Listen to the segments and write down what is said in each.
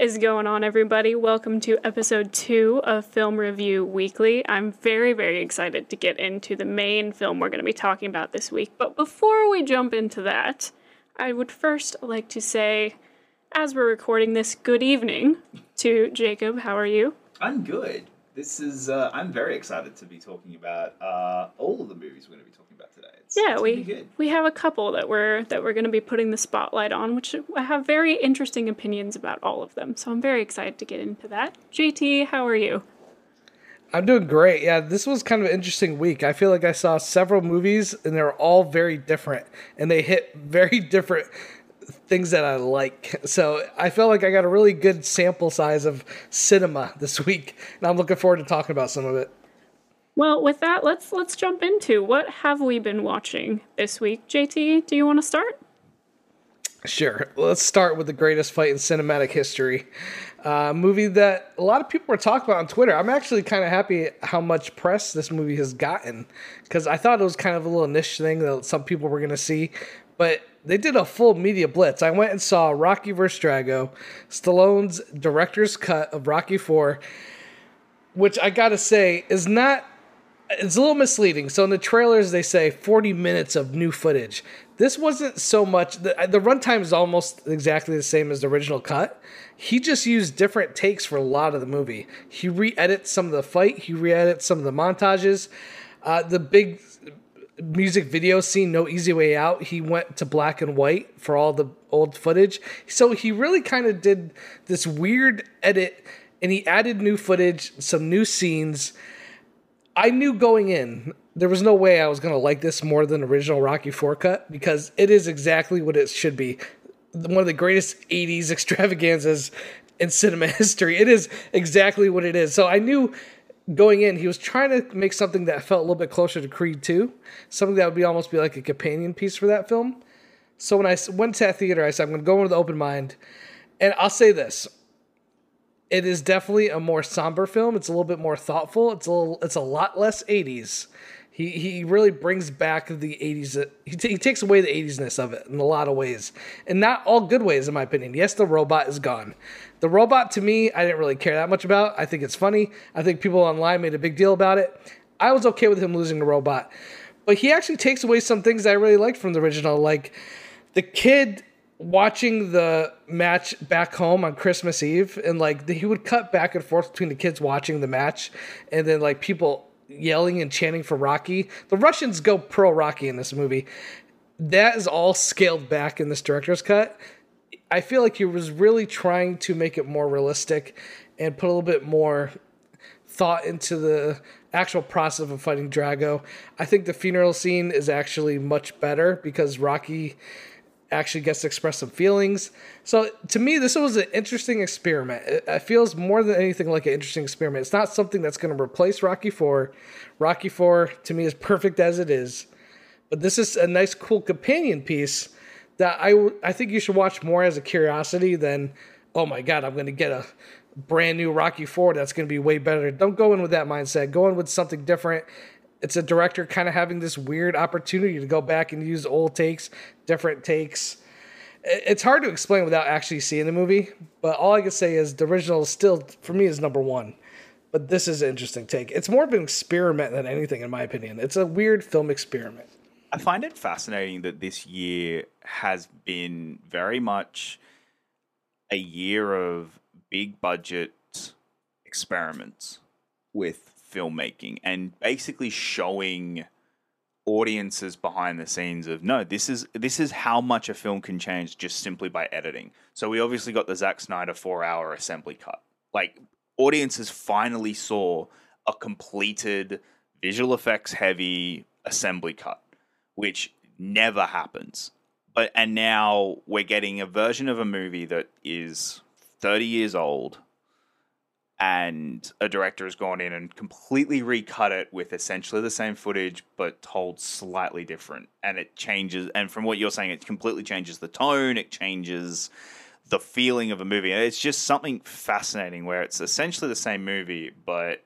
Is going on, everybody? Welcome to episode two of Film Review Weekly. I'm very, very excited to get into the main film we're going to be talking about this week. But before we jump into that, I would first like to say, as we're recording this, good evening to Jacob. How are you? I'm good. This is, uh, I'm very excited to be talking about uh, all of the movies we're going to be talking about today. It's, yeah, it's we gonna be good. we have a couple that we're that we're going to be putting the spotlight on, which I have very interesting opinions about all of them. So I'm very excited to get into that. JT, how are you? I'm doing great. Yeah, this was kind of an interesting week. I feel like I saw several movies and they're all very different and they hit very different things that I like. So I felt like I got a really good sample size of cinema this week and I'm looking forward to talking about some of it. Well, with that, let's let's jump into what have we been watching this week. JT, do you want to start? Sure. Let's start with the greatest fight in cinematic history. Uh, movie that a lot of people were talking about on Twitter. I'm actually kind of happy how much press this movie has gotten because I thought it was kind of a little niche thing that some people were going to see, but they did a full media blitz. I went and saw Rocky vs. Drago, Stallone's director's cut of Rocky 4, which I got to say is not it's a little misleading. So in the trailers, they say 40 minutes of new footage. This wasn't so much. The, the runtime is almost exactly the same as the original cut. He just used different takes for a lot of the movie. He re-edits some of the fight. He re-edits some of the montages. Uh, the big music video scene, No Easy Way Out, he went to black and white for all the old footage. So he really kind of did this weird edit, and he added new footage, some new scenes. I knew going in there was no way I was going to like this more than original Rocky 4 cut because it is exactly what it should be. One of the greatest 80s extravaganzas in cinema history. It is exactly what it is. So I knew going in he was trying to make something that felt a little bit closer to Creed 2, something that would be almost be like a companion piece for that film. So when I went to that theater, I said I'm going to go in with an open mind. And I'll say this, it is definitely a more somber film. It's a little bit more thoughtful. It's a little, it's a lot less 80s. He he really brings back the 80s. Uh, he, t- he takes away the 80s-ness of it in a lot of ways. And not all good ways in my opinion. Yes, the robot is gone. The robot to me, I didn't really care that much about. I think it's funny. I think people online made a big deal about it. I was okay with him losing the robot. But he actually takes away some things I really liked from the original like the kid watching the match back home on Christmas Eve, and like he would cut back and forth between the kids watching the match, and then like people yelling and chanting for Rocky. The Russians go pro Rocky in this movie. That is all scaled back in this director's cut. I feel like he was really trying to make it more realistic and put a little bit more thought into the actual process of fighting Drago. I think the funeral scene is actually much better because Rocky actually gets to express some feelings. So to me, this was an interesting experiment. It, it feels more than anything like an interesting experiment. It's not something that's going to replace Rocky Four. Rocky Four to me is perfect as it is, but this is a nice, cool companion piece that I I think you should watch more as a curiosity than oh my god, I'm going to get a brand new Rocky Four that's going to be way better. Don't go in with that mindset. Go in with something different it's a director kind of having this weird opportunity to go back and use old takes, different takes. It's hard to explain without actually seeing the movie, but all I can say is the original is still, for me, is number one. But this is an interesting take. It's more of an experiment than anything, in my opinion. It's a weird film experiment. I find it fascinating that this year has been very much a year of big budget experiments with filmmaking and basically showing audiences behind the scenes of no this is this is how much a film can change just simply by editing. So we obviously got the Zack Snyder 4 hour assembly cut. Like audiences finally saw a completed visual effects heavy assembly cut which never happens. But and now we're getting a version of a movie that is 30 years old and a director has gone in and completely recut it with essentially the same footage but told slightly different. And it changes and from what you're saying it completely changes the tone it changes the feeling of a movie. And it's just something fascinating where it's essentially the same movie but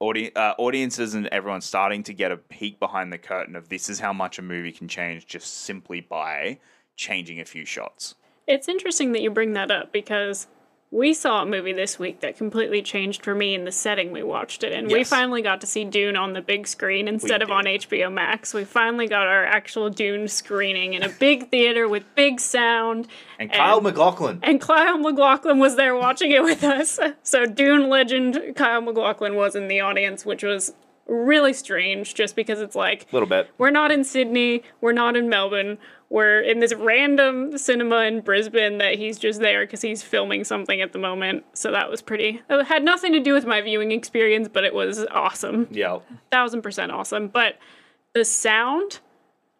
audi- uh, audiences and everyone's starting to get a peek behind the curtain of this is how much a movie can change just simply by changing a few shots. It's interesting that you bring that up because we saw a movie this week that completely changed for me in the setting we watched it in. We finally got to see Dune on the big screen instead of on. HBO Max. We finally got our actual Dune screening in a big theater with big sound. And Kyle MacLachlan. And Kyle MacLachlan was there watching it with us. So Dune legend Kyle MacLachlan was in the audience, which was really strange just because it's like A little bit. we're not in Sydney, we're not in Melbourne, we're in this random cinema in Brisbane that he's just there because he's filming something at the moment. So that was pretty. It had nothing to do with my viewing experience, but it was awesome Yeah. thousand percent awesome. But the sound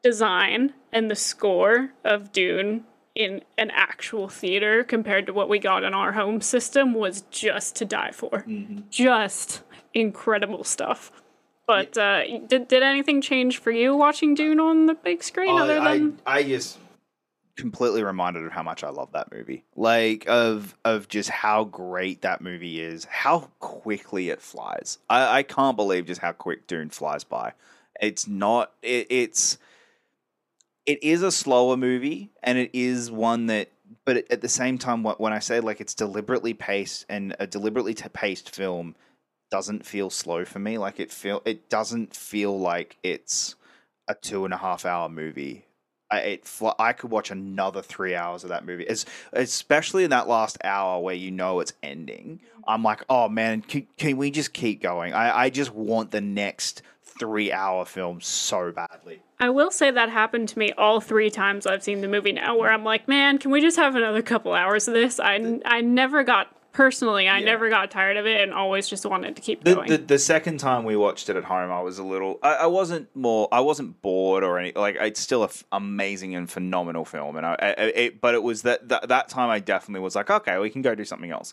design and the score of Dune in an actual theater compared to what we got in our home system was just to die for. Mm-hmm. Just incredible stuff. But uh, did, did anything change for you watching Dune on the big screen other I, than I, I just completely reminded of how much I love that movie. Like of of just how great that movie is, how quickly it flies. I, I can't believe just how quick Dune flies by. It's not it, it's it is a slower movie and it is one that but at the same time when I say like it's deliberately paced and a deliberately t- paced film doesn't feel slow for me. Like it feel it doesn't feel like it's a two and a half hour movie. I it, fl- I could watch another three hours of that movie, es- especially in that last hour where you know it's ending. Mm-hmm. I'm like, oh man, can, can we just keep going? I, I just want the next three hour film so badly. I will say that happened to me all three times I've seen the movie now, where mm. I'm like, man, can we just have another couple hours of this? I, I never got, personally, I Yeah. never got tired of it and always just wanted to keep The, going. the the second time we watched it at home, I was a little. I, I wasn't more. I wasn't bored or any. Like it's still an amazing and phenomenal film, and I. I it, but it was that, that that time I definitely was like, okay, we can go do something else.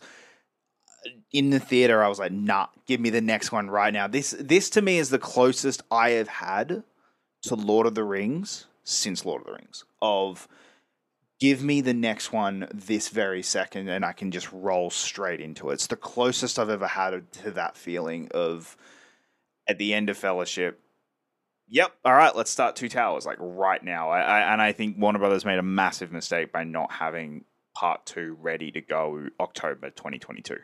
In the theater, I was like, nah, give me the next one right now. This this to me is the closest I have had to Lord of the Rings since Lord of the Rings. Of give me the next one this very second and I can just roll straight into it. It's the closest I've ever had to that feeling of at the end of Fellowship. Yep, all right, let's start Two Towers like right now. I, I, and I think Warner Brothers made a massive mistake by not having part two ready to go October 2022.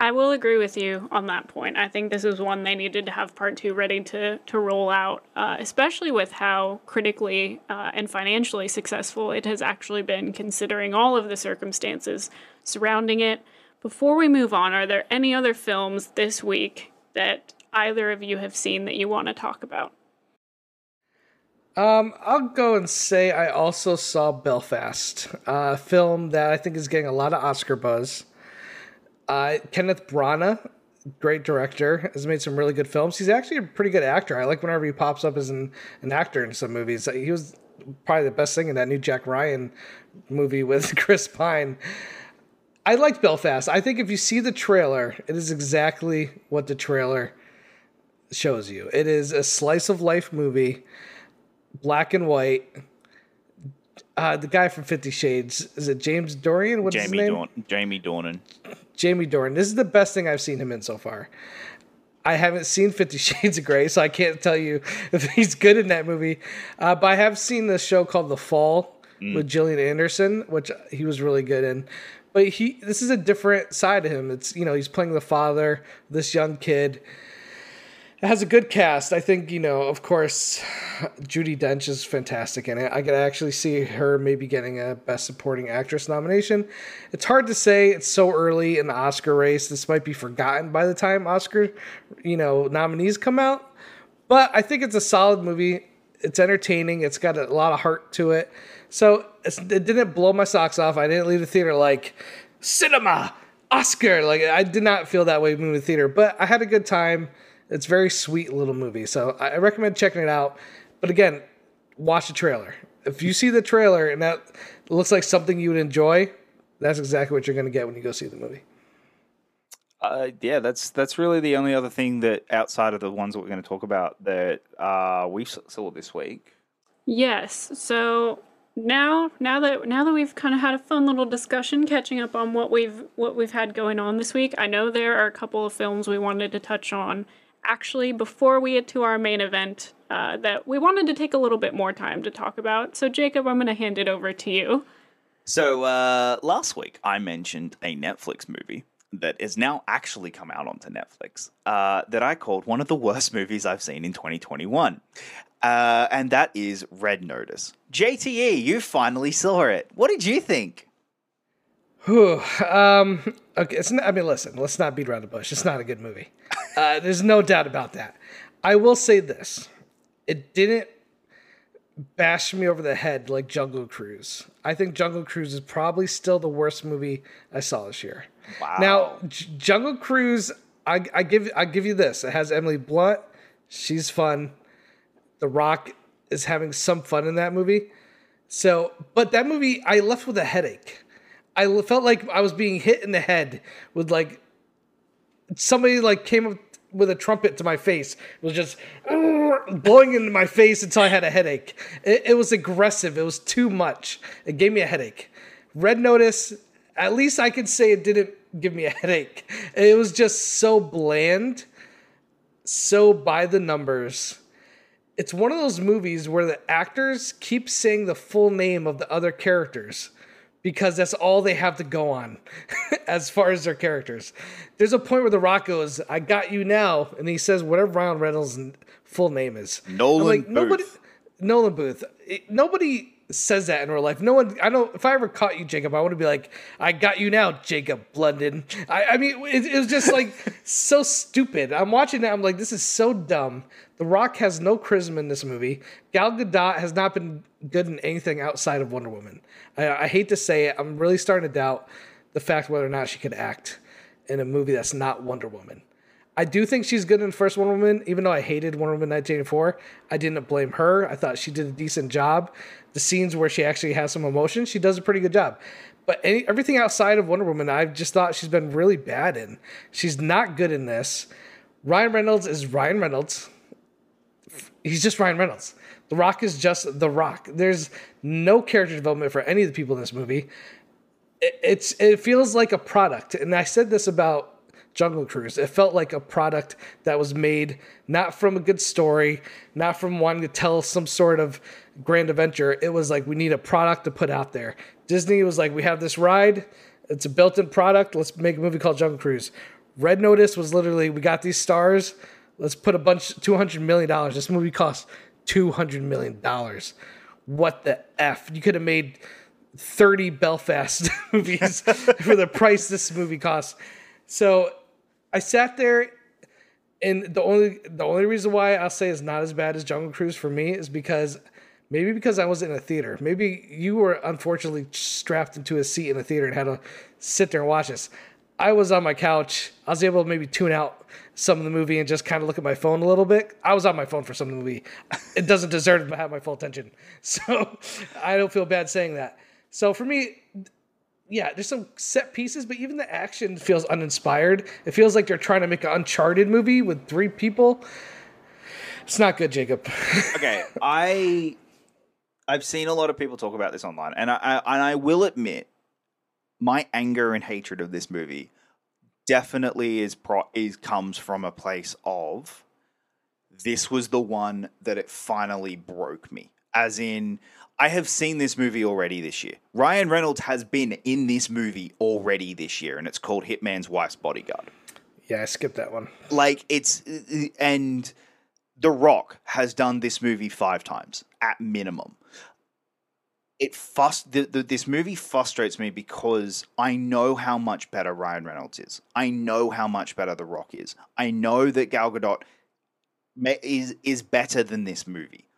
I will agree with you on that point. I think this is one they needed to have part two ready to to roll out, uh, especially with how critically uh, and financially successful it has actually been, considering all of the circumstances surrounding it. Before we move on, are there any other films this week that either of you have seen that you want to talk about? Um, I'll go and say I also saw Belfast, a film that I think is getting a lot of Oscar buzz. Uh, Kenneth Branagh, great director, has made some really good films. He's actually a pretty good actor. I like whenever he pops up as an, an actor in some movies. He was probably the best thing in that new Jack Ryan movie with Chris Pine. I liked Belfast. I think if you see the trailer, it is exactly what the trailer shows you. It is a slice of life movie black and white. Uh, the guy from Fifty Shades is it James Dorian? What's his name? Dorn, Jamie Dornan. Jamie Dornan. This is the best thing I've seen him in so far. I haven't seen Fifty Shades of Grey, so I can't tell you if he's good in that movie. Uh, but I have seen the show called The Fall with Gillian Anderson, which he was really good in. But he, this is a different side of him. It's you know he's playing the father, this young kid. It has a good cast. I think, you know, of course, Judi Dench is fantastic in it. I could actually see her maybe getting a Best Supporting Actress nomination. It's hard to say. It's so early in the Oscar race. This might be forgotten by the time Oscar, you know, nominees come out. But I think it's a solid movie. It's entertaining. It's got a lot of heart to it. So it didn't blow my socks off. I didn't leave the theater like, cinema, Oscar. Like, I did not feel that way moving the theater. But I had a good time. It's a very sweet little movie, so I I recommend checking it out. But again, watch the trailer. If you see the trailer and that looks like something you would enjoy, that's exactly what you're going to get when you go see the movie. Uh, yeah, that's that's really the only other thing that outside of the ones that we're going to talk about that uh, we saw this week. Yes. So now now that now that we've kind of had a fun little discussion catching up on what we've what we've had going on this week, I know there are a couple of films we wanted to touch on actually before we get to our main event uh, that we wanted to take a little bit more time to talk about. So Jacob, I'm going to hand it over to you. So uh, last week I mentioned a Netflix movie that has now actually come out onto Netflix uh, that I called one of the worst movies I've seen in 2021. Uh, and that is Red Notice. JTE, you finally saw it. What did you think? Whew, um, okay, it's not, I mean, listen, let's not beat around the bush. It's not a good movie. Uh, there's no doubt about that. I will say this: it didn't bash me over the head like Jungle Cruise. I think Jungle Cruise is probably still the worst movie I saw this year. Wow. Now, J- Jungle Cruise, I, I give I give you this: it has Emily Blunt. She's fun. The Rock is having some fun in that movie. So, but that movie, I left with a headache. I felt like I was being hit in the head with like somebody like came up with a trumpet to my face. It was just blowing into my face until I had a headache. It, it was aggressive. It was too much. It gave me a headache. Red Notice, at least I could say it didn't give me a headache. It was just so bland, so by the numbers. It's one of those movies where the actors keep saying the full name of the other characters because that's all they have to go on as far as their characters. There's a point where The Rock goes, I got you now, and he says whatever Ryan Reynolds' full name is. Nolan I'm like, Booth. Nobody, Nolan Booth. It- nobody says that in real life. No one, I know, if I ever caught you, Jacob, I want to be like, I got you now, Jacob London. I, I mean, it, it was just like so stupid. I'm watching that, I'm like, this is so dumb. The Rock has no charisma in this movie. Gal Gadot has not been good in anything outside of Wonder Woman. I, I hate to say it, I'm really starting to doubt the fact whether or not she could act in a movie that's not Wonder Woman. I do think she's good in the First Wonder Woman, even though I hated Wonder Woman 1984. I didn't blame her. I thought she did a decent job. The scenes where she actually has some emotion, she does a pretty good job. But any, everything outside of Wonder Woman, I've just thought she's been really bad in. She's not good in this. Ryan Reynolds is Ryan Reynolds. He's just Ryan Reynolds. The Rock is just The Rock. There's no character development for any of the people in this movie it- it's it feels like a product and i said this about jungle cruise it felt like a product that was made not from a good story not from wanting to tell some sort of grand adventure it was like we need a product to put out there. Disney was like we have this ride it's a built-in product let's make a movie called jungle cruise. Red notice was literally we got these stars let's put a bunch 200 million dollars this movie cost 200 million dollars. What the f? You could have made 30 Belfast movies for the price this movie costs. So I sat there and the only the only reason why I'll say it's not as bad as Jungle Cruise for me is because maybe because I was in a theater. Maybe you were unfortunately strapped into a seat in a theater and had to sit there and watch this. I was on my couch. I was able to maybe tune out some of the movie and just kind of look at my phone a little bit. I was on my phone for some of the movie. It doesn't deserve to have my full attention. So I don't feel bad saying that. So for me, yeah, there's some set pieces, but even the action feels uninspired. It feels like they're trying to make an Uncharted movie with three people. It's not good, Jacob. okay, I I've seen a lot of people talk about this online, and I, I and I will admit, my anger and hatred of this movie definitely is pro- is comes from a place of this was the one that it finally broke me. As in, I have seen this movie already this year. Ryan Reynolds has been in this movie already this year, and it's called Hitman's Wife's Bodyguard yeah, I skipped that one. like it's and the rock has done this movie five times at minimum. It fust the, the, this movie frustrates me because i know how much better ryan reynolds is. I know how much better the rock is. I know that gal gadot is is better than this movie.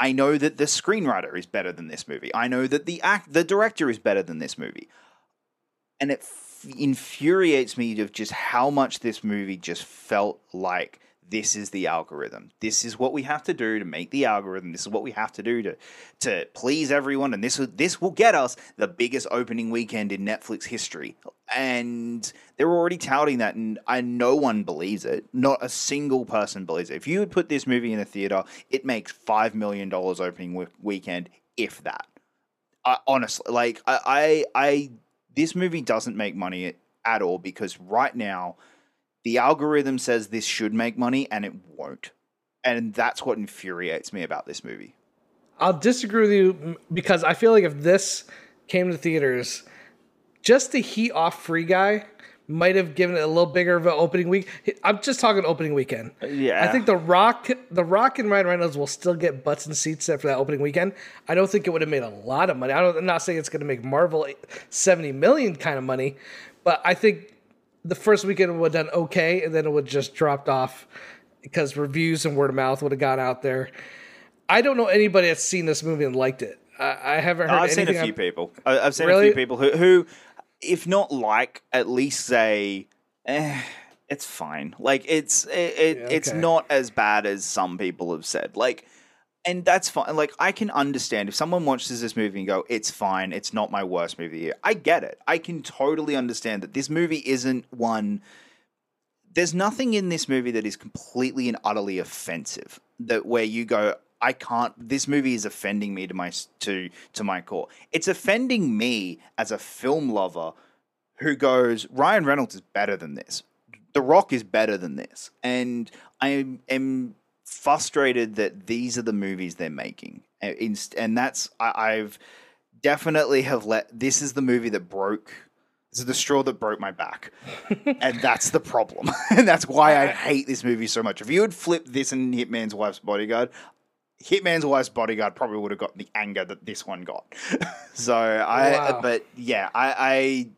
I know that the screenwriter is better than this movie. I know that the act the director is better than this movie. And it f- infuriates me of just how much this movie just felt like this is the algorithm. This is what we have to do to make the algorithm. This is what we have to do to to please everyone, and this this will get us the biggest opening weekend in Netflix history. And they're already touting that, and I, no one believes it. Not a single person believes it. If you would put this movie in a theater, it makes five million dollars opening we- weekend, if that. I, honestly, like I, I, I, this movie doesn't make money at all because right now, the algorithm says this should make money and it won't, and that's what infuriates me about this movie. I'll disagree with you because I feel like if this came to theaters, just the heat off Free Guy might have given it a little bigger of an opening week. I'm just talking opening weekend. Uh, yeah. I think the Rock, the Rock and Ryan Reynolds will still get butts and seats set for that opening weekend. I don't think it would have made a lot of money. I don't, I'm not saying it's going to make Marvel 70 million kind of money, but I think the first weekend would have done okay, and then it would just dropped off because reviews and word of mouth would have gone out there. I don't know anybody that's seen this movie and liked it. I, I haven't heard. I've seen a few on- people. I've seen a few people who, who, if not like, at least say, eh, it's fine. Like it's it, it Yeah, it's not as bad as some people have said. Like, and that's fine. Like I can understand if someone watches this movie and go, "It's fine. It's not my worst movie of the year." I get it. I can totally understand that this movie isn't one. There's nothing in this movie that is completely and utterly offensive. That where you go, I can't. This movie is offending me to my to to my core. It's offending me as a film lover who goes, Ryan Reynolds is better than this. The Rock is better than this, and I am, am frustrated that these are the movies they're making, and, and that's I, I've definitely have let. This is the movie that broke. This is the straw that broke my back, and that's the problem, and that's why I hate this movie so much. If you had flipped this and Hitman's Wife's Bodyguard, Hitman's Wife's Bodyguard probably would have got the anger that this one got. so I, Wow. but yeah, I,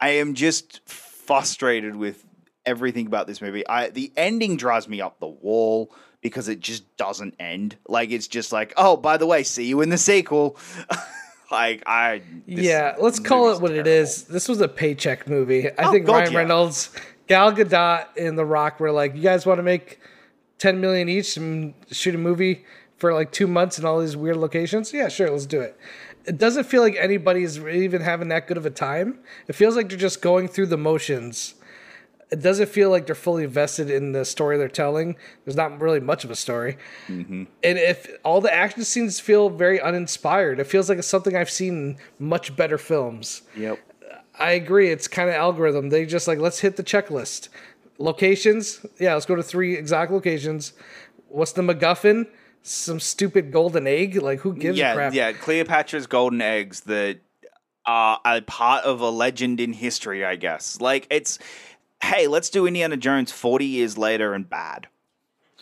I, I am just frustrated with everything about this movie. I the ending drives me up the wall because it just doesn't end. Like it's just like, oh, by the way, see you in the sequel. like I, yeah, let's call it what it terrible. is. This was a paycheck movie. I Oh, think God, Ryan yeah. Reynolds, Gal Gadot, and The Rock were like, "You guys want to make ten million each and shoot a movie for like two months in all these weird locations? Yeah, sure, let's do it." It doesn't feel like anybody's even having that good of a time. It feels like they're just going through the motions. It doesn't feel like they're fully invested in the story they're telling. There's not really much of a story. Mm-hmm. And if all the action scenes feel very uninspired, it feels like it's something I've seen in much better films. Yep. I agree. It's kind of algorithm. They just like let's hit the checklist. Locations, yeah, let's go to three exact locations. What's the MacGuffin? Some stupid golden egg. Like who gives yeah, a crap? yeah. Cleopatra's golden eggs that are a part of a legend in history, I guess. Like it's, hey, let's do Indiana Jones forty years later and bad.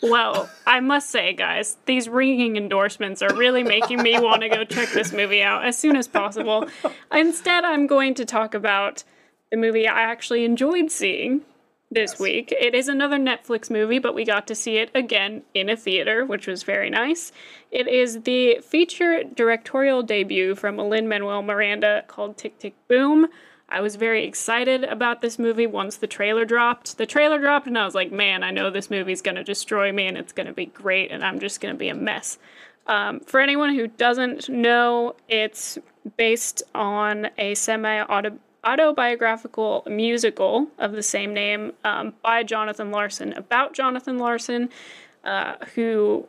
Well, I must say, guys, these ringing endorsements are really making me want to go check this movie out as soon as possible. Instead, I'm going to talk about the movie I actually enjoyed seeing this week. It is another Netflix movie, but we got to see it again in a theater, which was very nice. It is the feature directorial debut from Lin Manuel Miranda called Tick Tick Boom. I was very excited about this movie once the trailer dropped. The trailer dropped, and I was like, man, I know this movie's to destroy me and it's to be great, and I'm just to be a mess. Um, for anyone who doesn't know, it's based on a semi autobiographical musical of the same name um, by Jonathan Larson about Jonathan Larson, uh, who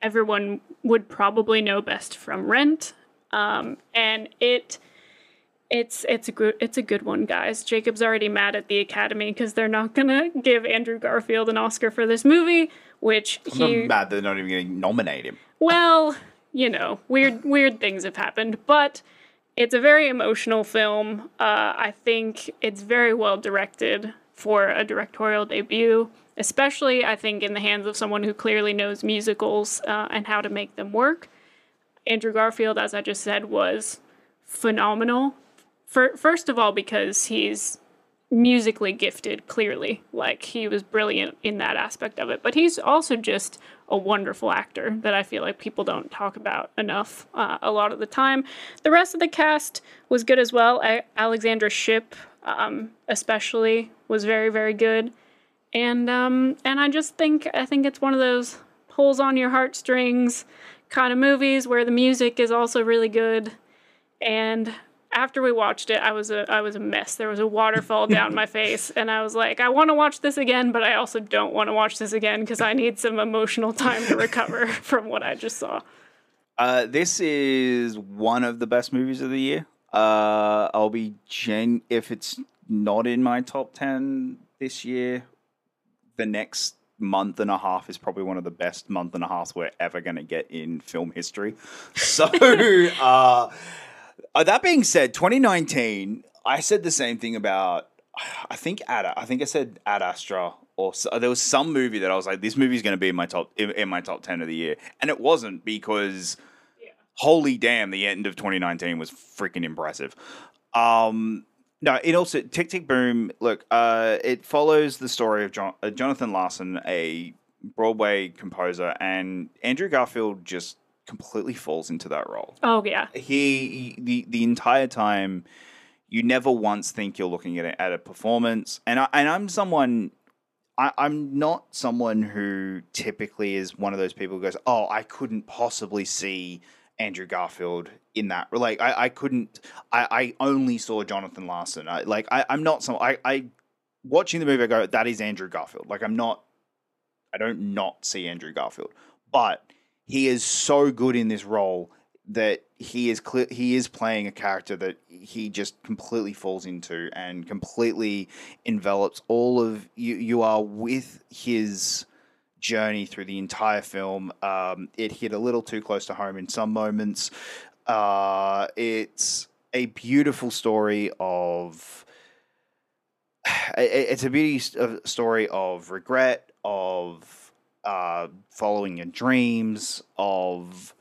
everyone would probably know best from Rent. Um, and it it's it's a good it's a good one, guys. Jacob's already mad at the Academy because they're not gonna give Andrew Garfield an Oscar for this movie, which I'm he mad they're not even going to nominate him. well, you know, weird weird things have happened, but it's a very emotional film. Uh, I think it's very well directed for a directorial debut, especially I think in the hands of someone who clearly knows musicals uh, and how to make them work. Andrew Garfield, as I just said, was phenomenal. For, first of all, because he's musically gifted, clearly. Like, he was brilliant in that aspect of it. But he's also just a wonderful actor that I feel like people don't talk about enough uh, a lot of the time. The rest of the cast was good as well. A- Alexandra Shipp, um, especially, was very, very good. And um, and I just think I think it's one of those pulls on your heartstrings kind of movies where the music is also really good. And after we watched it, I was a I was a mess. There was a waterfall down my face, and I was like, I want to watch this again, but I also don't want to watch this again because I need some emotional time to recover from what I just saw. Uh, this is one of the best movies of the year. Uh, I'll be gen if it's not in my top ten this year. The next month and a half is probably one of the best month and a half we're ever going to get in film history. So, uh, Uh, that being said, 2019, I said the same thing about. I think Ad. I think I said Ad Astra, or s- there was some movie that I was like, this movie is going to be in my top in, in my top ten of the year, and it wasn't because. Holy damn! The end of 2019 was freaking impressive. Um, no, it also Tick Tick Boom. Look, uh, it follows the story of John, uh, Jonathan Larson, a Broadway composer, and Andrew Garfield just completely falls into that role. Oh yeah. He the the entire time, you never once think you're looking at a, at a performance, and I, and I'm someone. I, I'm not someone who typically is one of those people who goes, "Oh, I couldn't possibly see Andrew Garfield in that." Like, I, I couldn't. I, I only saw Jonathan Larson. I, like, I, I'm not some. I, I watching the movie, I go, "That is Andrew Garfield." Like, I'm not. I don't not see Andrew Garfield, but he is so good in this role that he is clear, he is playing a character that he just completely falls into and completely envelops all of you. You are with his journey through the entire film. Um, it hit a little too close to home in some moments. Uh, it's a beautiful story of. It's a beauty st- story of regret, of uh, following your dreams, of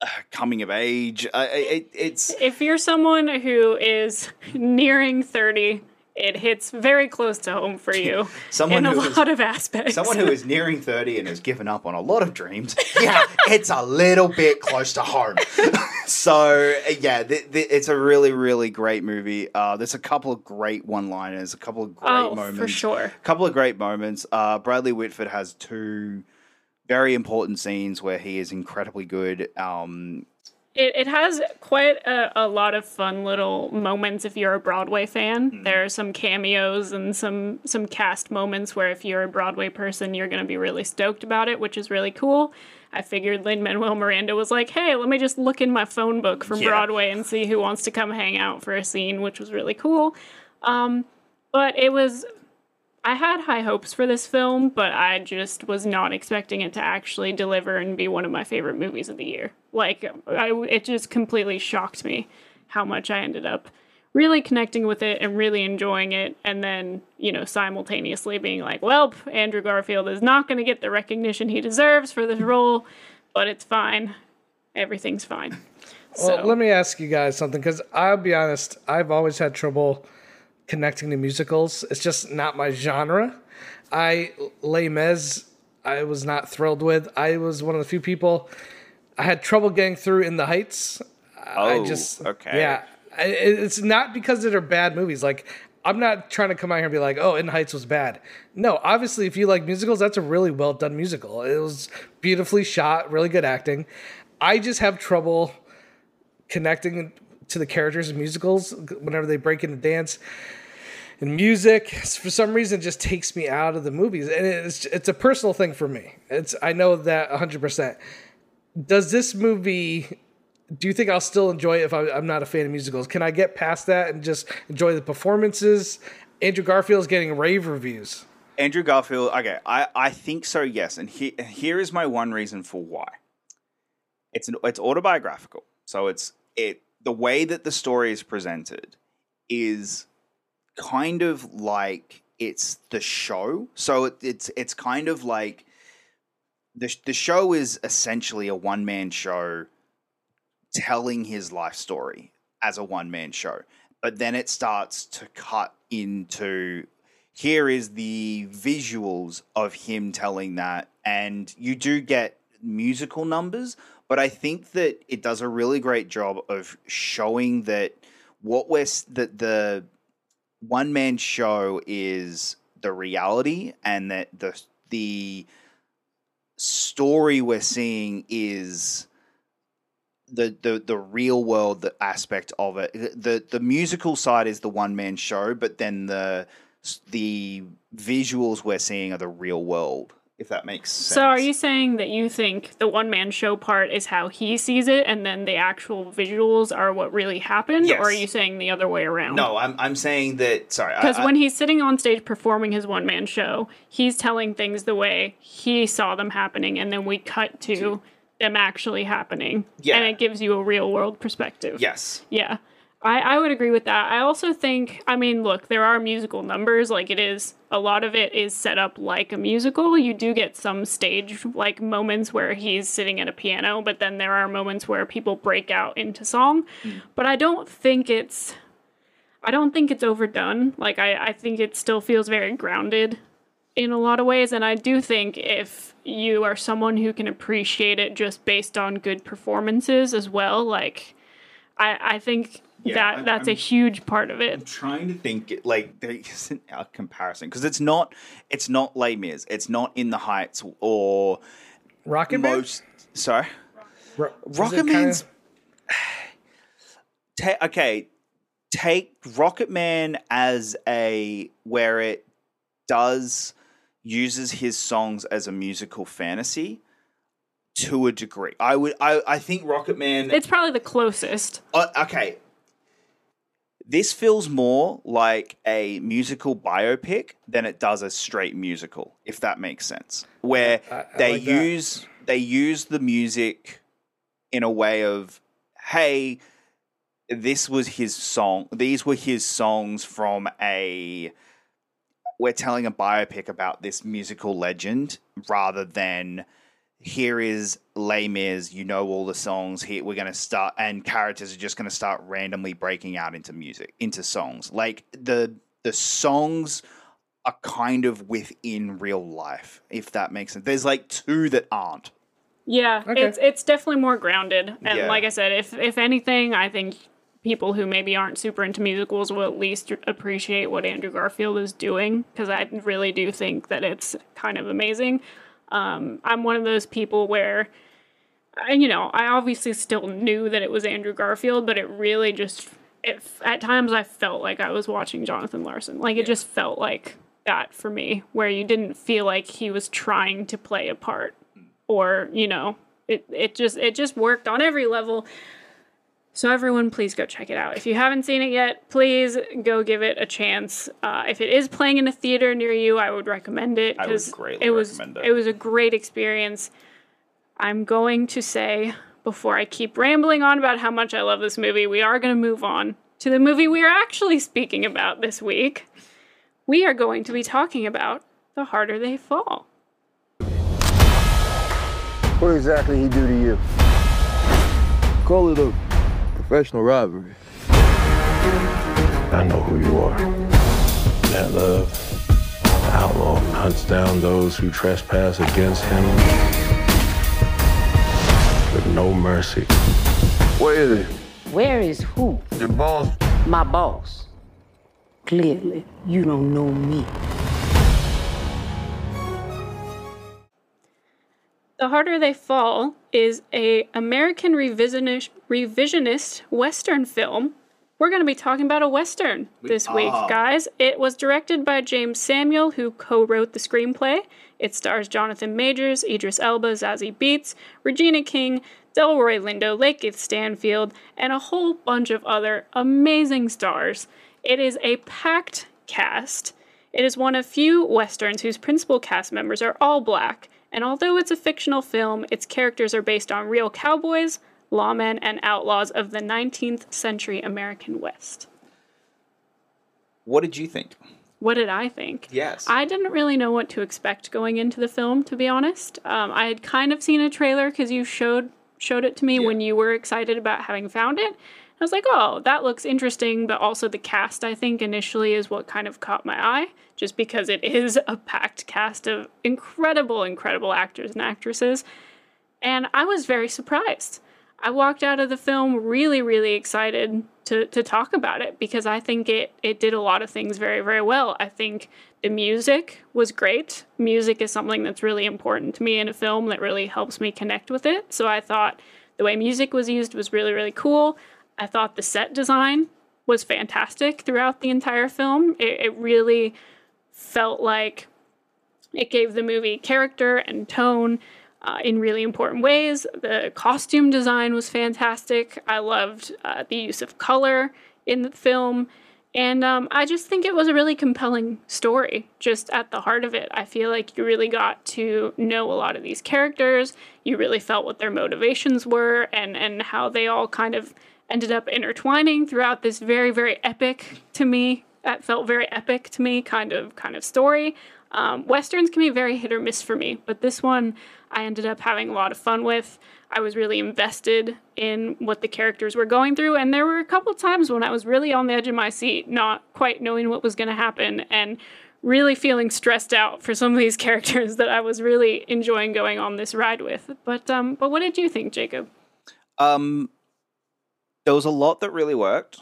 uh, coming of age. Uh, it, it's If you're someone who is nearing 30, it hits very close to home for you Someone in a who is- lot of aspects. someone who is nearing 30 and has given up on a lot of dreams. Yeah, it's a little bit close to home. so, yeah, th- th- it's a really, really great movie. Uh, there's a couple of great one liners, a couple of great oh, moments. for sure. A couple of great moments. Uh, Bradley Whitford has two very important scenes where he is incredibly good. Um, It, it has quite a, a lot of fun little moments if you're a Broadway fan. Mm-hmm. There are some cameos and some some cast moments where if you're a Broadway person, you're going to be really stoked about it, which is really cool. I figured Lin Manuel Miranda was like, "Hey, let me just look in my phone book from Yeah. Broadway and see who wants to come hang out for a scene," which was really cool. Um, but it was I had high hopes for this film, but I just was not expecting it to actually deliver and be one of my favorite movies of the year. Like, I, it just completely shocked me how much I ended up really connecting with it and really enjoying it. And then, you know, simultaneously being like, well, Andrew Garfield is not going to get the recognition he deserves for this role, but it's fine. Everything's fine. Well, So, let me ask you guys something because I'll be honest, I've always had trouble connecting to musicals. It's just not my genre. I Les Mis, I was not thrilled with. I was one of the few people I had trouble getting through In the Heights. I Oh, just okay. yeah. I- It's not because they're bad movies. Like I'm not trying to come out here and be like, "Oh, In the Heights was bad." No, obviously, if you like musicals, that's a really well done musical. It was beautifully shot, really good acting. I just have trouble connecting to the characters in musicals whenever they break into dance and music for some reason just takes me out of the movies and it's it's a personal thing for me it's i know that 100% does this movie do you think i'll still enjoy it if i'm not a fan of musicals can i get past that and just enjoy the performances andrew garfield's getting rave reviews Andrew Garfield. Okay, I, I think so. Yes, and he, here is my one reason for why. It's an, it's autobiographical, so it's it the way that the story is presented is kind of like it's the show. So it, it's it's kind of like the the show is essentially a one man show telling his life story as a one man show, but then it starts to cut into here is the visuals of him telling that and you do get musical numbers but i think that it does a really great job of showing that what we're that the one man show is the reality and that the the story we're seeing is the the the real world aspect of it. The the musical side is the one man show but then the the visuals we're seeing are the real world if that makes sense so are you saying that you think the one man show part is how he sees it and then the actual visuals are what really happened? Yes. Or are you saying the other way around? no i'm i'm saying that sorry Because when he's sitting on stage performing his one man show, he's telling things the way he saw them happening, and then we cut to them actually happening. Yeah. And it gives you a real world perspective. Yes. Yeah. I, I would agree with that. I also think, I mean, look, there are musical numbers. Like, it is, a lot of it is set up like a musical. You do get some stage, like, moments where he's sitting at a piano, but then there are moments where people break out into song. Hmm. But I don't think it's, I don't think it's overdone. Like, I, I think it still feels very grounded in a lot of ways. And I do think if you are someone who can appreciate it just based on good performances as well, like, I, I think Yeah, that I- that's a I'm- huge part of it. I'm trying to think like there isn't a comparison because it's not it's not Les Mis, it's not In the Heights or Rocket Man. Sorry, Ro- is it Rocket kinda- Ta- okay, take Rocket Man as a where it does uses his songs as a musical fantasy to a degree. I would I I think Rocket Man It's probably the closest. uh, okay. This feels more like a musical biopic than it does a straight musical, if that makes sense. Where I- I they like that. use they use the music in a way of, hey, this was his song. These were his songs from a. We're telling a biopic about this musical legend rather than here is Les Mis, you know all the songs. Here we're gonna start, and characters are just gonna start randomly breaking out into music, into songs. Like the the songs are kind of within real life, if that makes sense. There's like two that aren't. Yeah, Okay. it's it's definitely more grounded. And Yeah. like I said, if if anything, I think people who maybe aren't super into musicals will at least appreciate what Andrew Garfield is doing because I really do think that it's kind of amazing. Um, I'm one of those people where, I, you know, I obviously still knew that it was Andrew Garfield, but it really just, it, at times I felt like I was watching Jonathan Larson. Like it just felt like that for me, where you didn't feel like he was trying to play a part or you know it it just it just worked on every level so everyone please go check it out. If you haven't seen it yet please go give it a chance. Uh, if it is playing in a theater near you i would recommend it I would 'cause greatly it was recommend it. it was a great experience. I'm going to say before i keep rambling on about how much i love this movie we are going to move on to the movie we are actually speaking about this week. We are going to be talking about the harder they fall. What exactly he do to you? Call it a professional robbery. I know who you are. That love, the outlaw hunts down those who trespass against him with no mercy. Where is it? Where is who? Your boss? My boss. Clearly, you don't know me. The Harder They Fall is a American revisionist, revisionist Western film. We're going to be talking about a Western this week, guys. It was directed by Jeymes Samuel, who co wrote the screenplay. It stars Jonathan Majors, Idris Elba, Zazie Beetz, Regina King, Delroy Lindo, Lakeith Stanfield, and a whole bunch of other amazing stars. It is a packed cast. It is one of few westerns whose principal cast members are all black, and although it's a fictional film, its characters are based on real cowboys, lawmen, and outlaws of the 19th century American West. What did you think? What did I think? Yes. I didn't really know what to expect going into the film, to be honest. Um, I had kind of seen a trailer because you showed showed it to me when you were excited about having found it. I was like, oh, that looks interesting, but also the cast, I think, initially is what kind of caught my eye, just because it is a packed cast of incredible, incredible actors and actresses. And I was very surprised. I walked out of the film really, really excited to, to talk about it because I think it, it did a lot of things very, very well. I think the music was great. Music is something that's really important to me in a film that really helps me connect with it. So I thought the way music was used was really, really cool. I thought the set design was fantastic throughout the entire film. It, it really felt like it gave the movie character and tone uh, in really important ways. The costume design was fantastic. I loved uh, the use of color in the film. And um, I just think it was a really compelling story, just at the heart of it. I feel like you really got to know a lot of these characters. You really felt what their motivations were and, and how they all kind of ended up intertwining throughout this very, very epic to me. That felt very epic to me, kind of kind of story. Um, Westerns can be very hit or miss for me, but this one I ended up having a lot of fun with. I was really invested in what the characters were going through, and there were a couple times when I was really on the edge of my seat, not quite knowing what was going to happen, and really feeling stressed out for some of these characters that I was really enjoying going on this ride with. But um, but what did you think, Jacob? Um, there was a lot that really worked.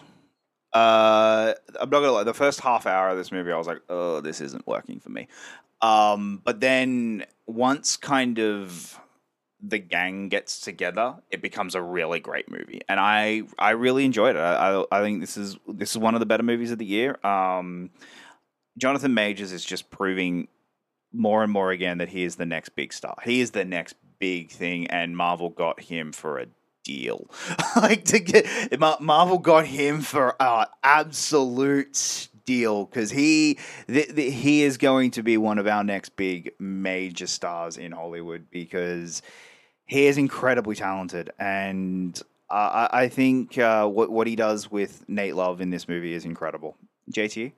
Uh, I'm not gonna lie. The first half hour of this movie, I was like, "Oh, this isn't working for me." Um, but then once kind of the gang gets together, it becomes a really great movie, and I I really enjoyed it. I I, I think this is this is one of the better movies of the year. Um, Jonathan Majors is just proving more and more again that he is the next big star. He is the next big thing, and Marvel got him for a deal. like to get Marvel got him for an absolute steal because he he is going to be one of our next big major stars in Hollywood because he is incredibly talented and. Uh, I, I think uh, what what he does with Nate Love in this movie is incredible. JT,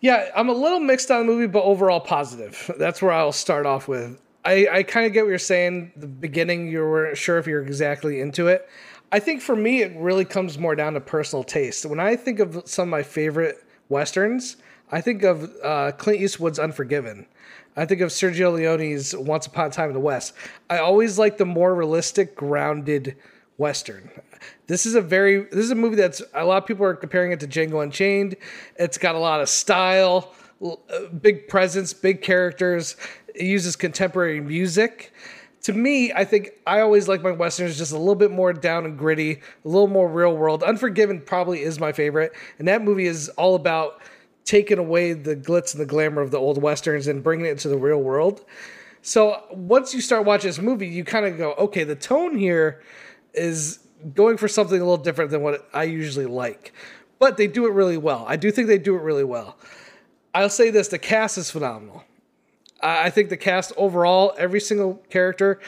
Yeah, I'm a little mixed on the movie, but overall positive. That's where I'll start off with. I, I kind of get what you're saying. The beginning, you weren't sure if you're exactly into it. I think for me, it really comes more down to personal taste. When I think of some of my favorite westerns, I think of uh, Clint Eastwood's Unforgiven. I think of Sergio Leone's Once Upon a Time in the West. I always like the more realistic, grounded western. This is a very this is a movie that's a lot of people are comparing it to Django Unchained. It's got a lot of style, uh, big presence, big characters. It uses contemporary music. To me, I think I always like my westerns just a little bit more down and gritty, a little more real world. Unforgiven probably is my favorite, and that movie is all about taking away the glitz and the glamour of the old westerns and bringing it into the real world. So once you start watching this movie, you kind of go, okay, the tone here is going for something a little different than what I usually like. But they do it really well. I do think they do it really well. I'll say this the cast is phenomenal. I think the cast overall, every single character,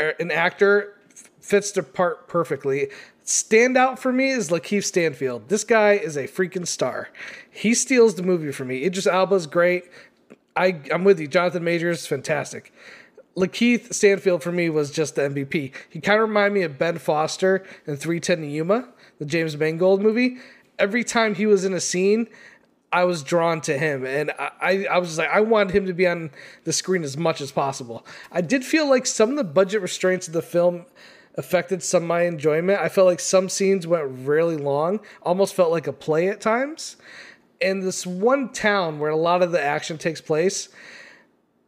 er, an actor fits the part perfectly. Standout for me is Lakeith Stanfield. This guy is a freaking star. He steals the movie for me. Idris Elba's great. I, I'm with you. Jonathan Majors, fantastic. Lakeith Stanfield for me was just the MVP. He kind of reminded me of Ben Foster in 310 to Yuma, the James Mangold movie. Every time he was in a scene, I was drawn to him, and I, I, was just like, I wanted him to be on the screen as much as possible. I did feel like some of the budget restraints of the film affected some of my enjoyment. I felt like some scenes went really long, almost felt like a play at times. And this one town where a lot of the action takes place,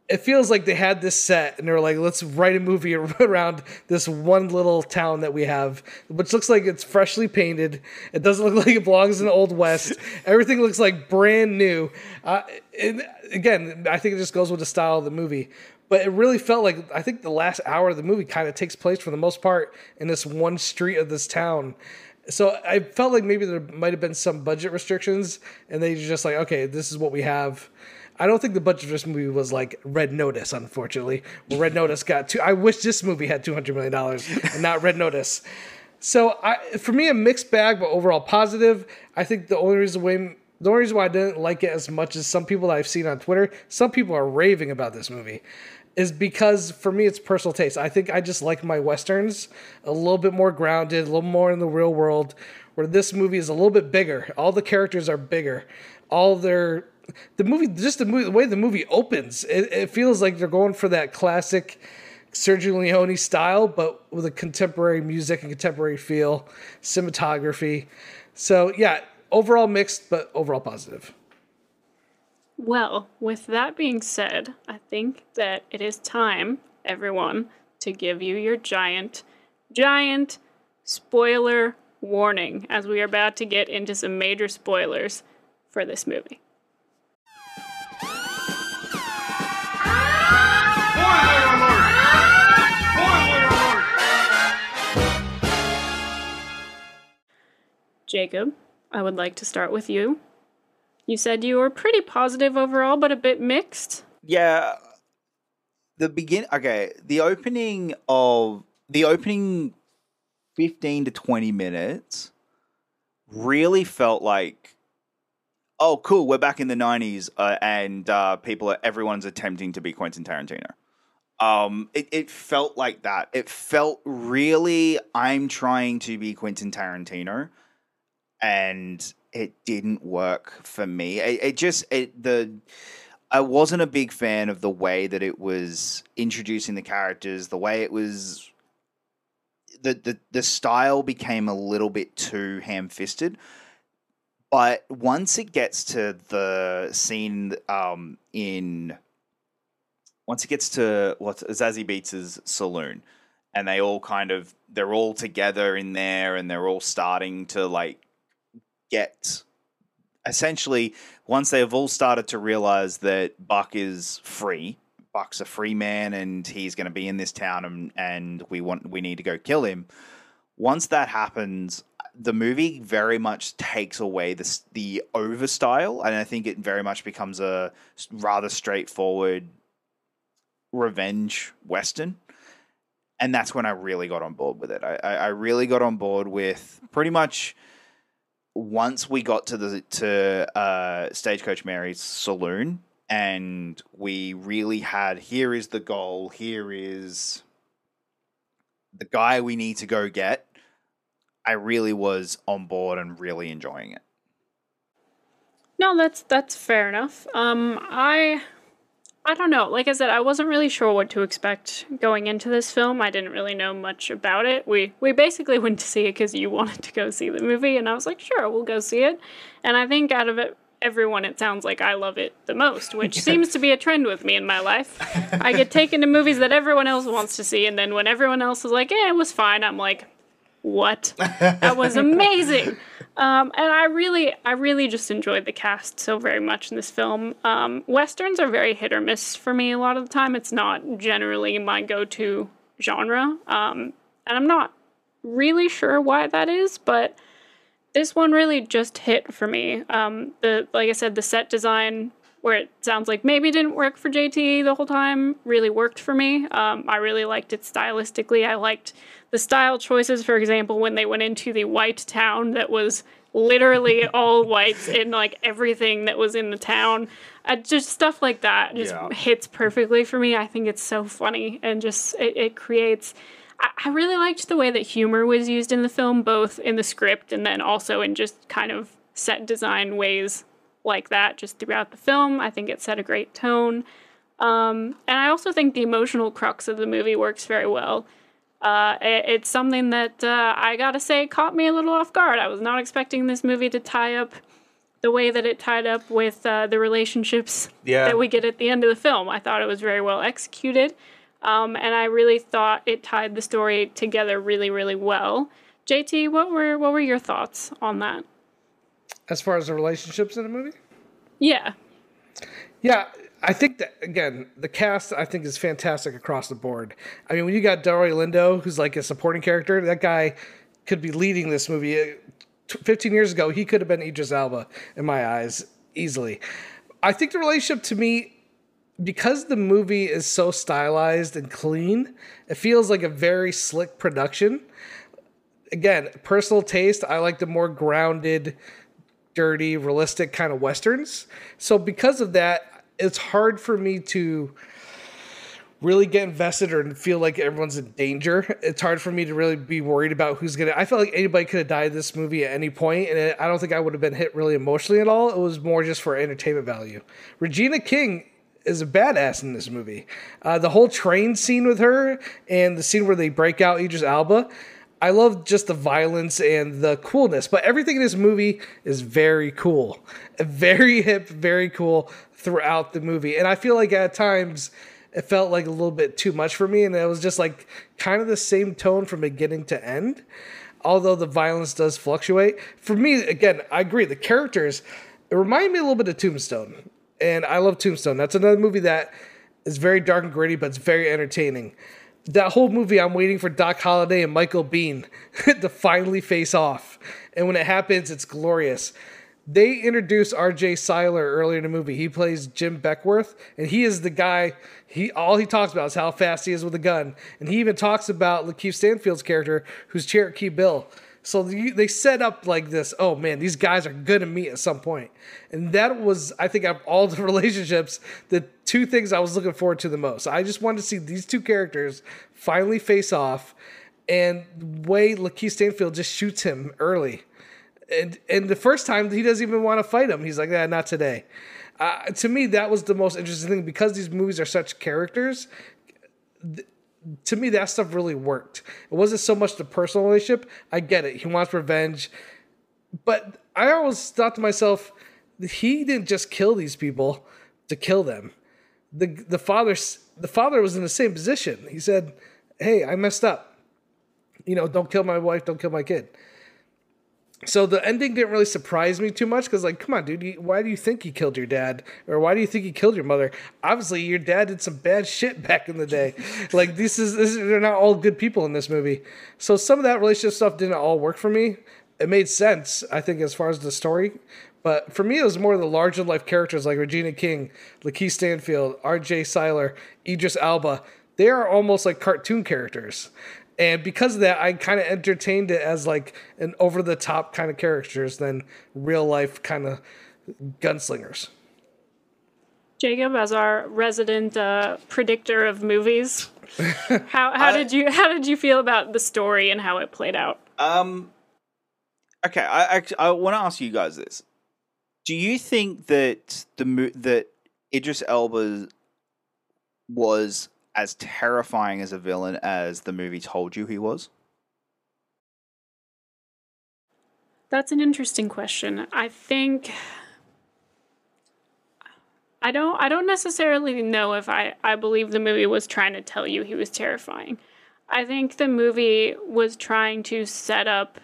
it feels like they had this set and they were like, let's write a movie around this one little town that we have, which looks like it's freshly painted. It doesn't look like it belongs in the old west. Everything looks like brand new. Uh, again, I think it just goes with the style of the movie. But it really felt like I think the last hour of the movie kind of takes place for the most part in this one street of this town. So I felt like maybe there might have been some budget restrictions, and they just like, okay, this is what we have. I don't think the budget for this movie was like Red Notice, unfortunately. Where Red Notice got two. I wish this movie had two hundred million dollars and not Red Notice. So I, for me, a mixed bag, but overall positive. I think the only reason why the only reason why I didn't like it as much as some people that I've seen on Twitter, some people are raving about this movie, is because for me it's personal taste. I think I just like my westerns a little bit more grounded, a little more in the real world. Where this movie is a little bit bigger. All the characters are bigger. All their the movie, just the, movie, the way the movie opens, it, it feels like they're going for that classic Sergio Leone style, but with a contemporary music and contemporary feel, cinematography. So yeah, overall mixed, but overall positive. Well, with that being said, I think that it is time, everyone, to give you your giant, giant spoiler warning as we are about to get into some major spoilers for this movie. Jacob, I would like to start with you. You said you were pretty positive overall, but a bit mixed. Yeah. The begin okay, the opening of the opening 15 to 20 minutes really felt like oh cool, we're back in the 90s uh, and uh, people are everyone's attempting to be Quentin Tarantino. Um it, it felt like that. It felt really I'm trying to be Quentin Tarantino and it didn't work for me. It, it just it the I wasn't a big fan of the way that it was introducing the characters, the way it was the the, the style became a little bit too ham fisted. But once it gets to the scene um, in once it gets to what Zazie Beetz' saloon, and they all kind of they're all together in there, and they're all starting to like get essentially once they have all started to realize that Buck is free, Buck's a free man and he's going to be in this town and, and we want we need to go kill him. Once that happens, the movie very much takes away the the over style, and I think it very much becomes a rather straightforward revenge western. And that's when I really got on board with it. I, I really got on board with pretty much once we got to the to uh, Stagecoach Mary's saloon, and we really had here is the goal, here is the guy we need to go get. I really was on board and really enjoying it. No, that's that's fair enough. Um, I I don't know. Like I said, I wasn't really sure what to expect going into this film. I didn't really know much about it. We we basically went to see it because you wanted to go see the movie, and I was like, sure, we'll go see it. And I think out of it, everyone, it sounds like I love it the most, which seems to be a trend with me in my life. I get taken to movies that everyone else wants to see, and then when everyone else is like, "Yeah, it was fine," I'm like, "What? That was amazing." Um, and I really, I really just enjoyed the cast so very much in this film. Um, Westerns are very hit or miss for me a lot of the time. It's not generally my go-to genre, um, and I'm not really sure why that is, but this one really just hit for me. Um, the like I said, the set design where it sounds like maybe didn't work for JT the whole time really worked for me. Um, I really liked it stylistically. I liked the style choices, for example, when they went into the white town that was literally all whites in like everything that was in the town. Uh, just stuff like that just Yeah. hits perfectly for me. I think it's so funny and just it, it creates. I, I really liked the way that humor was used in the film, both in the script and then also in just kind of set design ways like that, just throughout the film. I think it set a great tone. Um, and I also think the emotional crux of the movie works very well. Uh, it- it's something that uh, I gotta say caught me a little off guard. I was not expecting this movie to tie up the way that it tied up with uh, the relationships Yeah. that we get at the end of the film. I thought it was very well executed, um, and I really thought it tied the story together really, really well. JT, what were what were your thoughts on that? As far as the relationships in the movie? Yeah, Yeah, I think that again, the cast I think is fantastic across the board. I mean, when you got Delroy Lindo, who's like a supporting character, that guy could be leading this movie. Uh, Fifteen years ago, he could have been Idris Elba in my eyes easily. I think the relationship to me, because the movie is so stylized and clean, it feels like a very slick production. Again, personal taste. I like the more grounded, dirty, realistic kind of westerns. So because of that, it's hard for me to really get invested or feel like everyone's in danger. It's hard for me to really be worried about who's gonna. I felt like anybody could have died this movie at any point, and it, I don't think I would have been hit really emotionally at all. It was more just for entertainment value. Regina King is a badass in this movie. Uh, the whole train scene with her and the scene where they break out Idris Elba. I love just the violence and the coolness, but everything in this movie is very cool, very hip, very cool throughout the movie. And I feel like at times it felt like a little bit too much for me, and it was just like kind of the same tone from beginning to end. Although the violence does fluctuate, for me, again, I agree. The characters it reminded me a little bit of Tombstone, and I love Tombstone. That's another movie that is very dark and gritty, but it's very entertaining that whole movie, I'm waiting for Doc Holliday and Michael Biehn to finally face off. and when it happens, it's glorious. They introduced R.J. Cyler earlier in the movie. He plays Jim Beckwourth, and he is the guy. He all he talks about is how fast he is with a gun, and he even talks about Lakeith Stanfield's character, who's Cherokee Bill. So they set up like this. Oh man, these guys are gonna meet at some point, and that was, I think, of all the relationships, the two things I was looking forward to the most. I just wanted to see these two characters finally face off, and way Lakeith Stanfield just shoots him early, and and the first time he doesn't even want to fight him. He's like, yeah, not today. Uh, to me, that was the most interesting thing because these movies are such characters to me that stuff really worked. It wasn't so much the personal relationship. I get it. He wants revenge. But I always thought to myself, he didn't just kill these people to kill them. The the father the father was in the same position. He said, "Hey, I messed up. You know, don't kill my wife, don't kill my kid." So the ending didn't really surprise me too much because like come on dude you, why do you think he killed your dad? Or why do you think he killed your mother? Obviously your dad did some bad shit back in the day. Like this is, this is they're not all good people in this movie. So some of that relationship stuff didn't all work for me. It made sense i think as far as the story. But for me it was more the larger life characters like regina king lakeith stanfield rj cyler idris elba. They are almost like cartoon characters and because of that, I kind of entertained it as like an over the top kind of characters than real life kind of gunslingers. Jacob, as our resident uh, predictor of movies, how how I, did you how did you feel about the story and how it played out? Um, okay, I I, I want to ask you guys this: Do you think that the that Idris Elba was as terrifying as a villain as the movie told you he was? That's an interesting question. I think I don't I don't necessarily know if I, I believe the movie was trying to tell you he was terrifying. I think the movie was trying to set up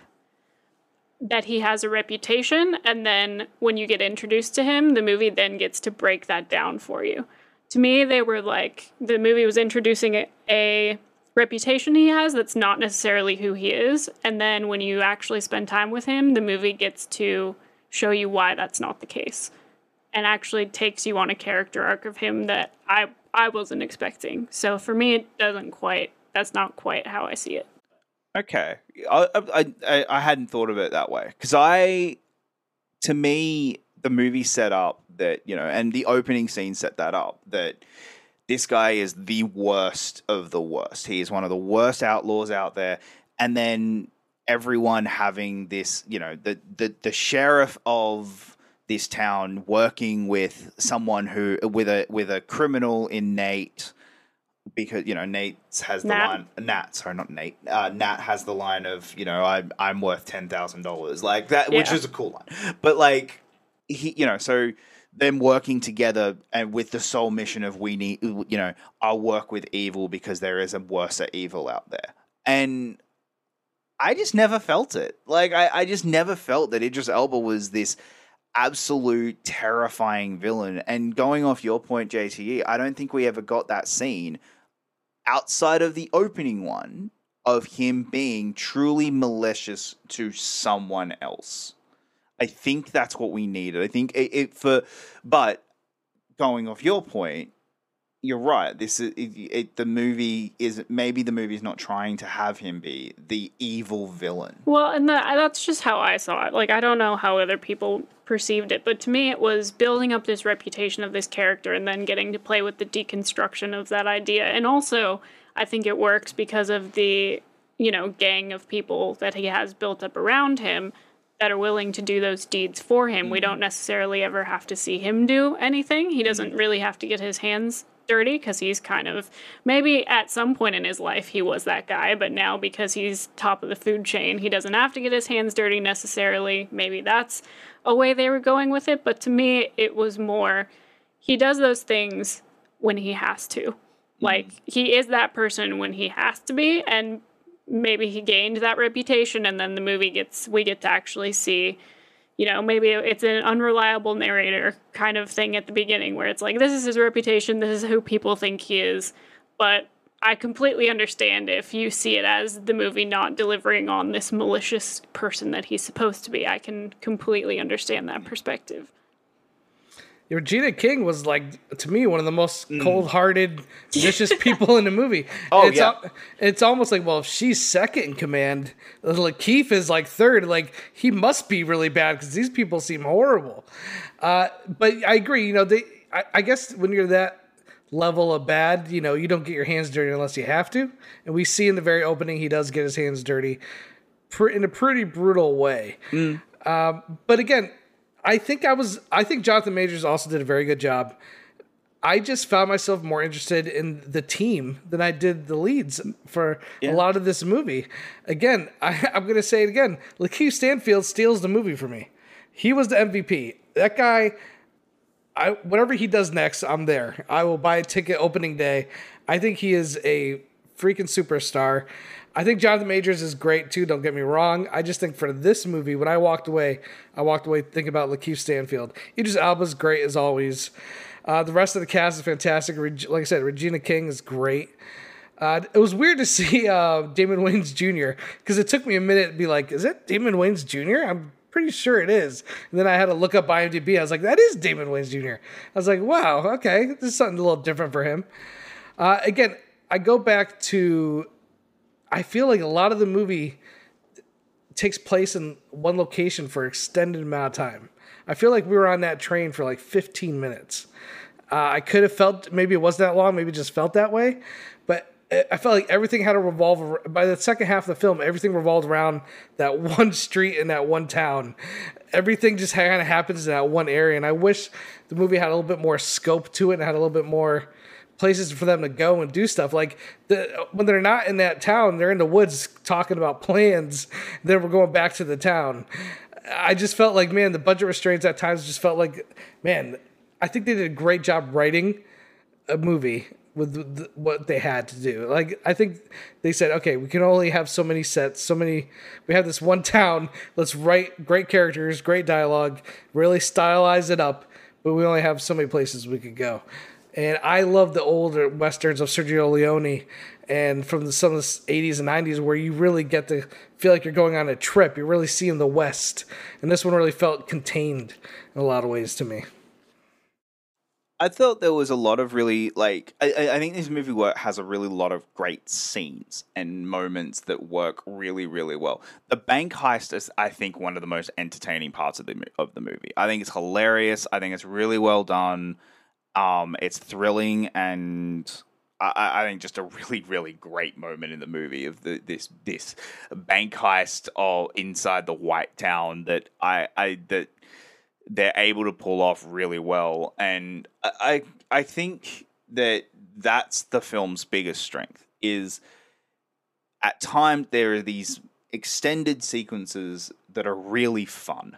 that he has a reputation and then when you get introduced to him, the movie then gets to break that down for you to me, they were like the movie was introducing a, a reputation he has that's not necessarily who he is. And then when you actually spend time with him, the movie gets to show you why that's not the case and actually takes you on a character arc of him that I I wasn't expecting. So for me it doesn't quite that's not quite how I see it. Okay. I I I hadn't thought of it that way cuz I to me the movie set up that you know, and the opening scene set that up that this guy is the worst of the worst. He is one of the worst outlaws out there, and then everyone having this, you know, the the the sheriff of this town working with someone who with a with a criminal in Nate because you know Nate has the Nat. line Nat sorry not Nate uh, Nat has the line of you know I'm I'm worth ten thousand dollars like that yeah. which is a cool line but like he you know so them working together and with the sole mission of we need you know i'll work with evil because there is a worse evil out there. And i just never felt it. Like i, I just never felt that idris elba was this absolute terrifying villain. And going off your point jte i don't think we ever got that scene outside of the opening one of him being truly malicious to someone else I think that's what we needed. I think it, it for, but going off your point, you're right. This is it, it, the movie is maybe the movie is not trying to have him be the evil villain. Well, and that, that's just how I saw it. Like I don't know how other people perceived it, but to me it was building up this reputation of this character and then getting to play with the deconstruction of that idea. And also, I think it works because of the you know gang of people that he has built up around him that are willing to do those deeds for him. Mm-hmm. We don't necessarily ever have to see him do anything. He doesn't mm-hmm. really have to get his hands dirty because he's kind of maybe at some point in his life he was that guy, but now because he's top of the food chain, he doesn't have to get his hands dirty necessarily. Maybe that's a way they were going with it, but to me it was more he does those things when he has to. Mm-hmm. Like he is that person when he has to be and maybe he gained that reputation and then the movie gets we get to actually see you know maybe it's an unreliable narrator kind of thing at the beginning where it's like this is his reputation this is who people think he is but I completely understand if you see it as the movie not delivering on this malicious person that he's supposed to be. I can completely understand that perspective. Regina King was like to me one of the most cold-hearted, vicious people in the movie. Oh, it's yeah. al- it's almost like well, if she's second in command, Lakeith is like third. Like he must be really bad because these people seem horrible. Uh, but I agree. You know, they. I, I guess when you're that level of bad, you know, you don't get your hands dirty unless you have to. And we see in the very opening he does get his hands dirty, pr- in a pretty brutal way. Um, but again, I think I was. I think Jonathan Majors also did a very good job. I just found myself more interested in the team than I did the leads for a lot of this movie. Again, I, I'm going to say it again. Lakeith Stanfield steals the movie for me. He was the MVP. That guy, I whatever he does next, I'm there. I will buy a ticket opening day. I think he is a freaking superstar. I think Jonathan Majors is great too. Don't get me wrong. I just think for this movie, when I walked away, I walked away thinking about Lakeith Stanfield. Idris Elba's great as always. Uh, the rest of the cast is fantastic. Like I said, Regina King is great. Uh, it was weird to see uh, Damon Wayans Jr. because it took me a minute to be like, "Is it Damon Wayans Jr.?" I'm pretty sure it is. And then I had to look up IMDb. I was like, "That is Damon Wayans Jr." I was like, "Wow, okay, this is something a little different for him." Uh, again, I go back to, I feel like a lot of the movie takes place in one location for extended amount of time. I feel like we were on that train for like 15 minutes. Uh, I could have felt maybe it wasn't that long, maybe it just felt that way, but I- felt like everything had to revolve by the second half of the film. Everything revolved around that one street in that one town. Everything just kind of happens in that one area, and I wish the movie had a little bit more scope to it and had a little bit more places for them to go and do stuff. Like the when they're not in that town, they're in the woods talking about plans. Then we're going back to the town. I just felt like man, the budget restraints at times just felt like man. I think they did a great job writing a movie with the, what they had to do. Like I think they said, okay, we can only have so many sets, so many. We have this one town. Let's write great characters, great dialogue, really stylize it up, but we only have so many places we could go. And I love the older westerns of Sergio Leone and from the, some of the 80s and 90s where you really get to feel like you're going on a trip. You're really seeing the West. And this one really felt contained in a lot of ways to me. I thought there was a lot of really like I, I- think this movie work has a really lot of great scenes and moments that work really really well. The bank heist is I think one of the most entertaining parts of the of the movie. I think it's hilarious. I think it's really well done. Um, it's thrilling and I- I, think just a really really great moment in the movie of the, this this bank heist all inside the White Town that I I that they're able to pull off really well. And i i think that that's the film's biggest strength is at times there are these extended sequences that are really fun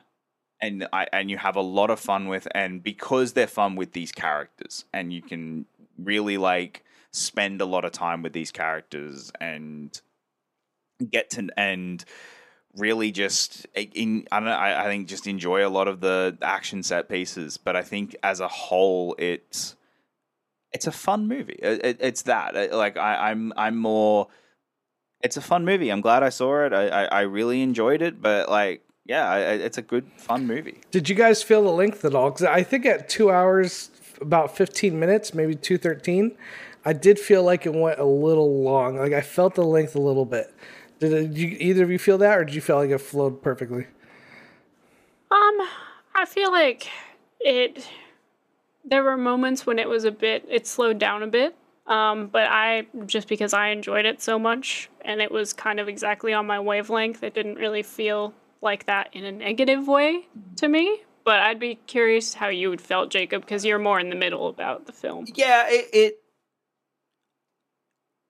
and I, and you have a lot of fun with and because they're fun with these characters and you can really like spend a lot of time with these characters and get to and really just in I don't know, I, I think just enjoy a lot of the action set pieces, but I think as a whole it's it's a fun movie. It, it- it's that Uh, like I, I'm I'm more. It's a fun movie. I'm glad I saw it. I I, I really enjoyed it, but like yeah, I, I- it's a good fun movie. Did you guys feel the length at all? Because I think at two hours, about 15 minutes, maybe 213, I did feel like it went a little long. Like I felt the length a little bit. Did, it, did you, either of you feel that, or did you feel like it flowed perfectly? Um, I feel like it. There were moments when it was a bit. It slowed down a bit. Um, but I just because I enjoyed it so much and it was kind of exactly on my wavelength, it didn't really feel like that in a negative way to me. But I'd be curious how you would felt, Jacob, because you're more in the middle about the film. Yeah, it, it.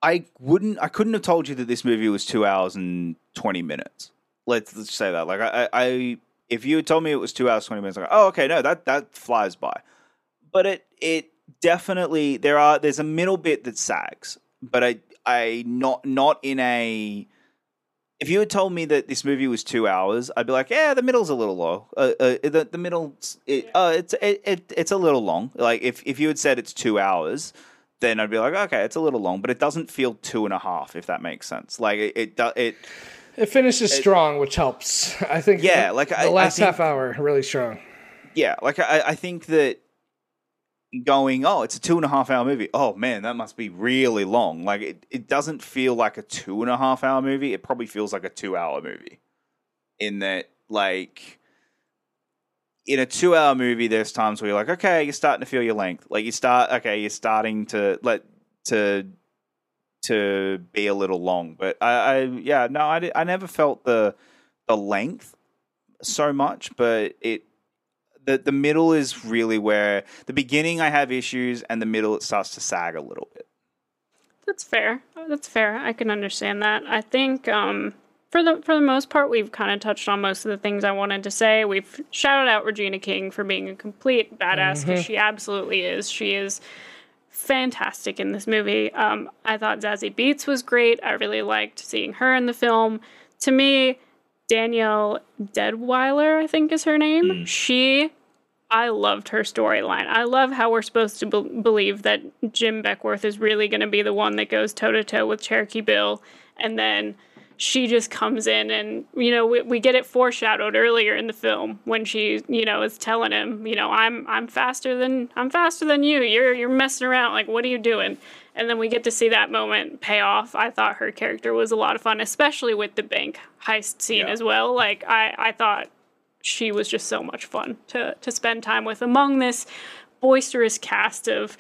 I wouldn't. I couldn't have told you that this movie was two hours and twenty minutes. Let's, let's say that. Like I, I, if you had told me it was two hours twenty minutes, like, oh, okay, no, that that flies by. But it, it definitely there are. There's a middle bit that sags, but I, I not not in a. If you had told me that this movie was two hours, I'd be like, "Yeah, the middle's a little low. Uh, uh, the the middle, it, uh, it's it, it it's a little long. Like if if you had said it's two hours, then I'd be like, okay, it's a little long, but it doesn't feel two and a half, if that makes sense. Like it, it, it It finishes strong, which helps. I think. Yeah, the, like, the I- I last think- half hour really strong. yeah, like I, I think that going, oh, it's a two and a half hour movie. Oh man, that must be really long. Like it, it doesn't feel like a two and a half hour movie. It probably feels like a two hour movie. In that, like, in a two hour movie, there's times where you're like, okay, you're starting to feel your length. Like you start, okay, you're starting to let to to be a little long. But I, I yeah, no, I, I never felt the the length so much, but it the the middle is really where the beginning I have issues, and the middle it starts to sag a little bit. That's fair. That's fair. I can understand that. I think um, for the for the most part, we've kind of touched on most of the things I wanted to say. We've shouted out Regina King for being a complete badass because she absolutely is. She is fantastic in this movie. Um, I thought Zazie Beetz was great. I really liked seeing her in the film. To me, Danielle Deadwyler, I think is her name. She I loved her storyline. I love how we're supposed to be- believe that Jim Beckwourth is really going to be the one that goes toe to toe with Cherokee Bill, and then she just comes in and you know we, we get it foreshadowed earlier in the film when she you know is telling him you know I'm I'm faster than I'm faster than you. You're you're messing around. Like what are you doing? And then we get to see that moment pay off. I thought her character was a lot of fun, especially with the bank heist scene Yeah. as well. Like I I thought she was just so much fun to to spend time with among this boisterous cast of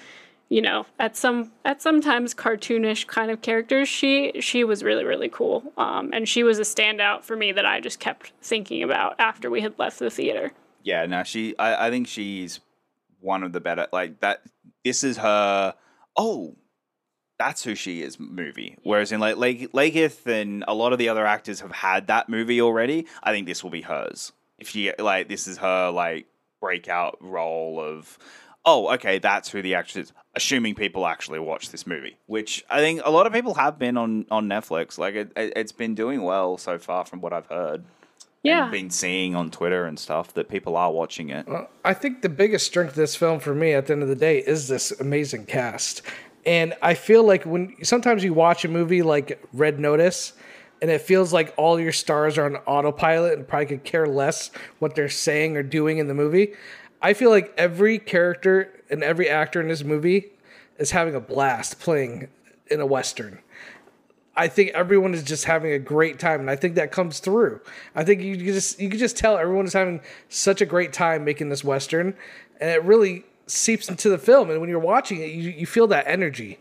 you know at some at sometimes cartoonish kind of characters she she was really really cool um, and she was a standout for me that i just kept thinking about after we had left the theater Yeah, no, she. I, I think she's one of the better. Like that. This is her. Oh, that's who she is. Movie. Whereas in like Lake Lakeith and a lot of the other actors have had that movie already. I think this will be hers. If she like, this is her like breakout role of. Oh, okay, that's who the actress is. Assuming people actually watch this movie, which I think a lot of people have been on on Netflix. Like it, it, it's been doing well so far from what I've heard. yeah and been seeing on Twitter and stuff that people are watching it. I think the biggest strength of this film for me at the end of the day is this amazing cast. And I feel like when sometimes you watch a movie like Red Notice and it feels like all your stars are on autopilot and probably could care less what they're saying or doing in the movie. I feel like every character and every actor in this movie is having a blast playing in a Western. I think everyone is just having a great time, and I think that comes through. I think you just you can just tell everyone is having such a great time making this western, and it really seeps into the film. And when you're watching it, you, you feel that energy.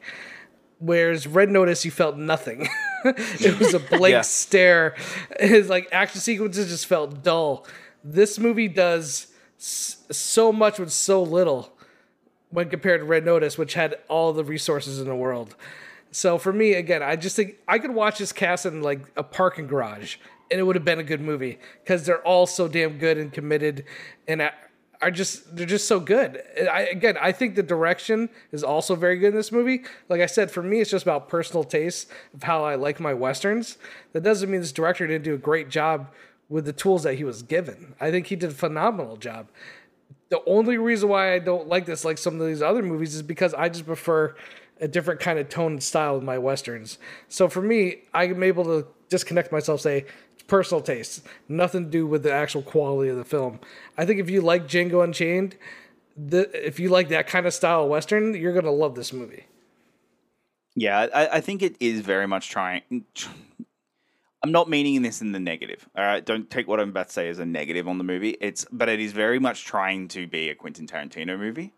Whereas Red Notice, you felt nothing. it was a blank Yeah. stare. His like action sequences just felt dull. This movie does s- so much with so little when compared to Red Notice, which had all the resources in the world. So for me, again, I just think I could watch this cast in like a parking garage, and it would have been a good movie because they're all so damn good and committed, and are just they're just so good. I again, I think the direction is also very good in this movie. Like I said, for me, it's just about personal taste of how I like my westerns. That doesn't mean this director didn't do a great job with the tools that he was given. I think he did a phenomenal job the only reason why I don't like this, like some of these other movies, is because I just prefer a different kind of tone and style with my westerns. So for me, I'm able to disconnect myself, say personal taste, nothing to do with the actual quality of the film. I think if you like Django Unchained, the, if you like that kind of style of western, you're gonna love this movie. Yeah, I, I think it is very much trying. I'm not meaning this in the negative. All right, don't take what I'm about to say as a negative on the movie. It's but it is very much trying to be a Quentin Tarantino movie.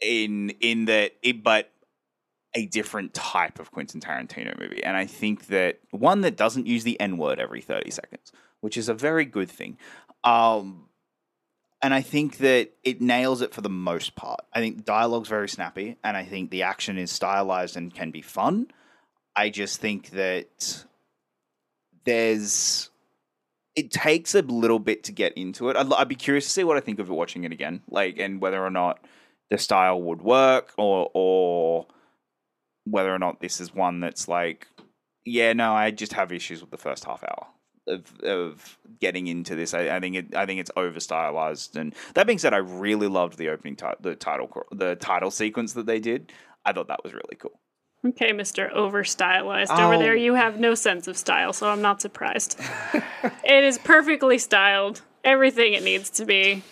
In in that it, but a different type of Quentin Tarantino movie, and I think that one that doesn't use the N word every 30 seconds, which is a very good thing. Um, and I think that it nails it for the most part. I think the dialogue's very snappy, and I think the action is stylized and can be fun. I just think that there's it takes a little bit to get into it. I'd, I'd be curious to see what I think of it watching it again, like and whether or not the style would work, or or whether or not this is one that's like, yeah, no, I just have issues with the first half hour. of of getting into this. I, I think it I think it's over stylized. And that being said, I really loved the opening ti- the title the title sequence that they did. I thought that was really cool. Okay, Mr. Over stylized over there. Oh. You have no sense of style, so I'm not surprised. it is perfectly styled, everything it needs to be.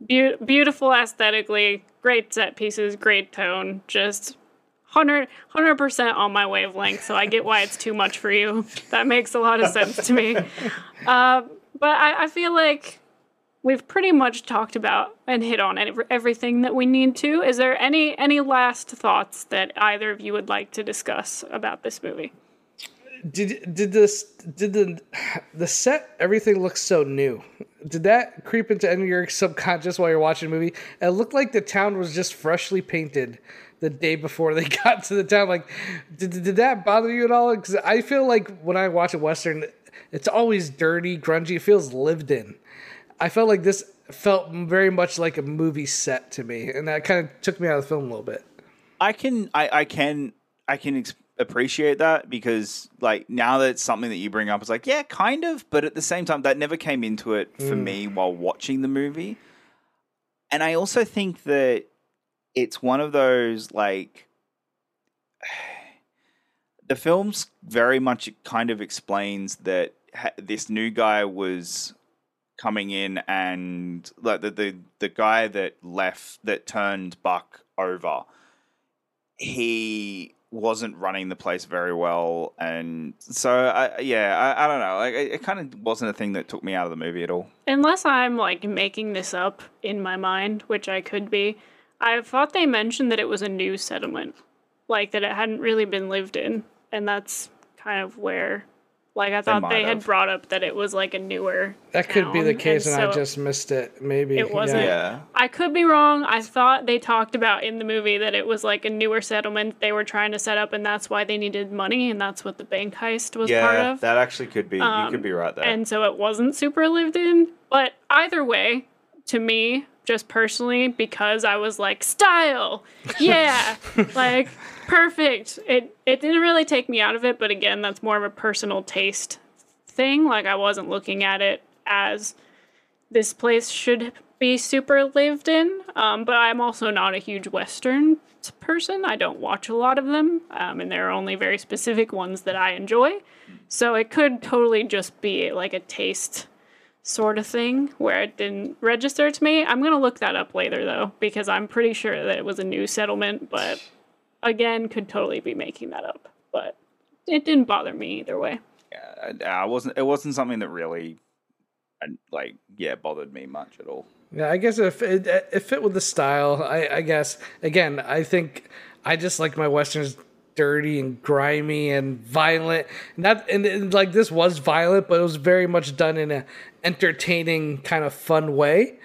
Beau- beautiful aesthetically, great set pieces, great tone, just 100 percent on my wavelength. So I get why it's too much for you. That makes a lot of sense to me. Uh, but I, I feel like we've pretty much talked about and hit on everything that we need to. Is there any any last thoughts that either of you would like to discuss about this movie? Did did this did the the set everything looks so new? Did that creep into any of your subconscious while you're watching the movie? It looked like the town was just freshly painted the day before they got to the town. Like, did did that bother you at all? Because I feel like when I watch a western, it's always dirty, grungy. It feels lived in. I felt like this felt very much like a movie set to me, and that kind of took me out of the film a little bit. I can I, I can I can ex- appreciate that because like now that it's something that you bring up, it's like yeah, kind of, but at the same time, that never came into it for mm. me while watching the movie. And I also think that it's one of those like the film's very much kind of explains that ha- this new guy was coming in and like the, the the guy that left that turned Buck over he wasn't running the place very well. And so I yeah I, I don't know like it, it kind of wasn't a thing that took me out of the movie at all. Unless I'm like making this up in my mind, which I could be, I thought they mentioned that it was a new settlement, like that it hadn't really been lived in, and that's kind of where, like, I thought might they had brought up that it was like a newer. That could be the case, and, I so just missed it. Maybe It wasn't. yeah I could be wrong. I thought they talked about in the movie that it was like a newer settlement they were trying to set up, and that's why they needed money, and that's what the bank heist was part yeah of. that actually could be you Um, could be right there and so it wasn't super lived in. But either way, to me, just personally, because I was like, style, yeah, like perfect. It it didn't really take me out of it, but again, that's more of a personal taste thing. Like I wasn't looking at it as this place should be super lived in. Um, but I'm also not a huge Western person. I don't watch a lot of them, um, and there are only very specific ones that I enjoy. So it could totally just be like a taste sort of thing where it didn't register to me. I'm gonna look that up later though, because I'm pretty sure that it was a new settlement, but again, could totally be making that up. But it didn't bother me either way. yeah, I, I wasn't it wasn't something that really like yeah bothered me much at all Yeah, I guess if it, it fit with the style, I, I guess again, I think I just like my westerns dirty and grimy and violent. Not and, and like this was violent, but it was very much done in a entertaining kind of fun way.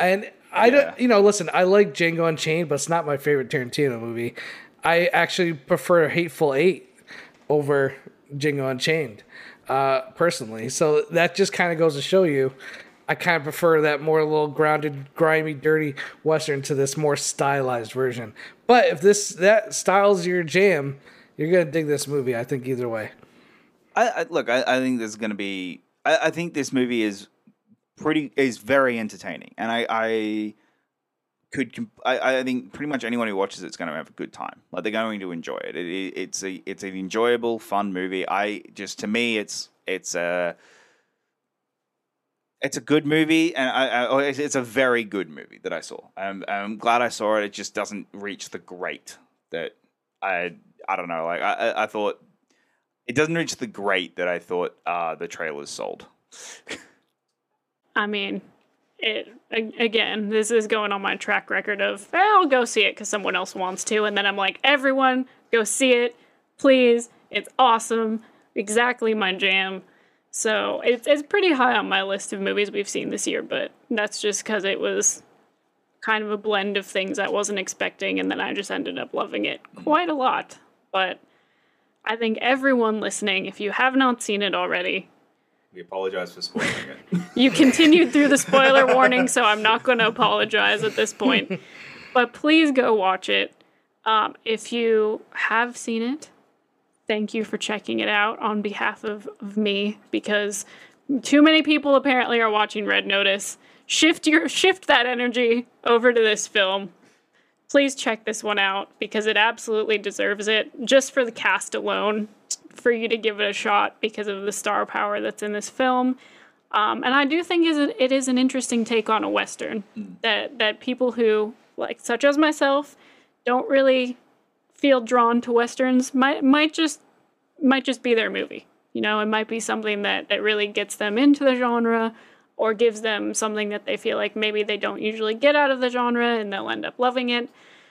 And I Yeah. don't, you know, listen, I like Django Unchained, but it's not my favorite Tarantino movie. I actually prefer Hateful Eight over Django Unchained, uh, personally. So that just kind of goes to show you, I kind of prefer that more little grounded, grimy, dirty western to this more stylized version. But if this that style's your jam, you're gonna dig this movie. I think either way. I, I look. I, I think is going to be. I, I think this movie is pretty is very entertaining, and I I could. comp- I, I think pretty much anyone who watches it's going to have a good time. Like they're going to enjoy it. it, it it's a it's an enjoyable, fun movie. I just to me, it's it's a. It's a good movie, and I, I, oh, it's- a very good movie that I saw. I'm, I'm glad I saw it. It just doesn't reach the great that I I don't know. Like I, I- I thought it doesn't reach the great that I thought uh, the trailers sold. I mean, it again. This is going on my track record of eh, I'll go see it because someone else wants to, and then I'm like, everyone go see it, please. It's awesome, exactly my jam. So it's it's pretty high on my list of movies we've seen this year, but that's just because it was kind of a blend of things I wasn't expecting, and then I just ended up loving it quite a lot. But I think everyone listening, if you have not seen it already, We apologize for spoiling it. you continued through the spoiler warning, so I'm not going to apologize at this point. But please go watch it. Um, if you have seen it, thank you for checking it out on behalf of, of me because too many people apparently are watching Red Notice. Shift your shift that energy over to this film. Please check this one out because it absolutely deserves it just for the cast alone for you to give it a shot because of the star power that's in this film. Um, and I do think it, it is an interesting take on a western that that people who like such as myself don't really feel drawn to westerns might might just might just be their movie. You know, it might be something that that really gets them into the genre or gives them something that they feel like maybe they don't usually get out of the genre and they'll end up loving it.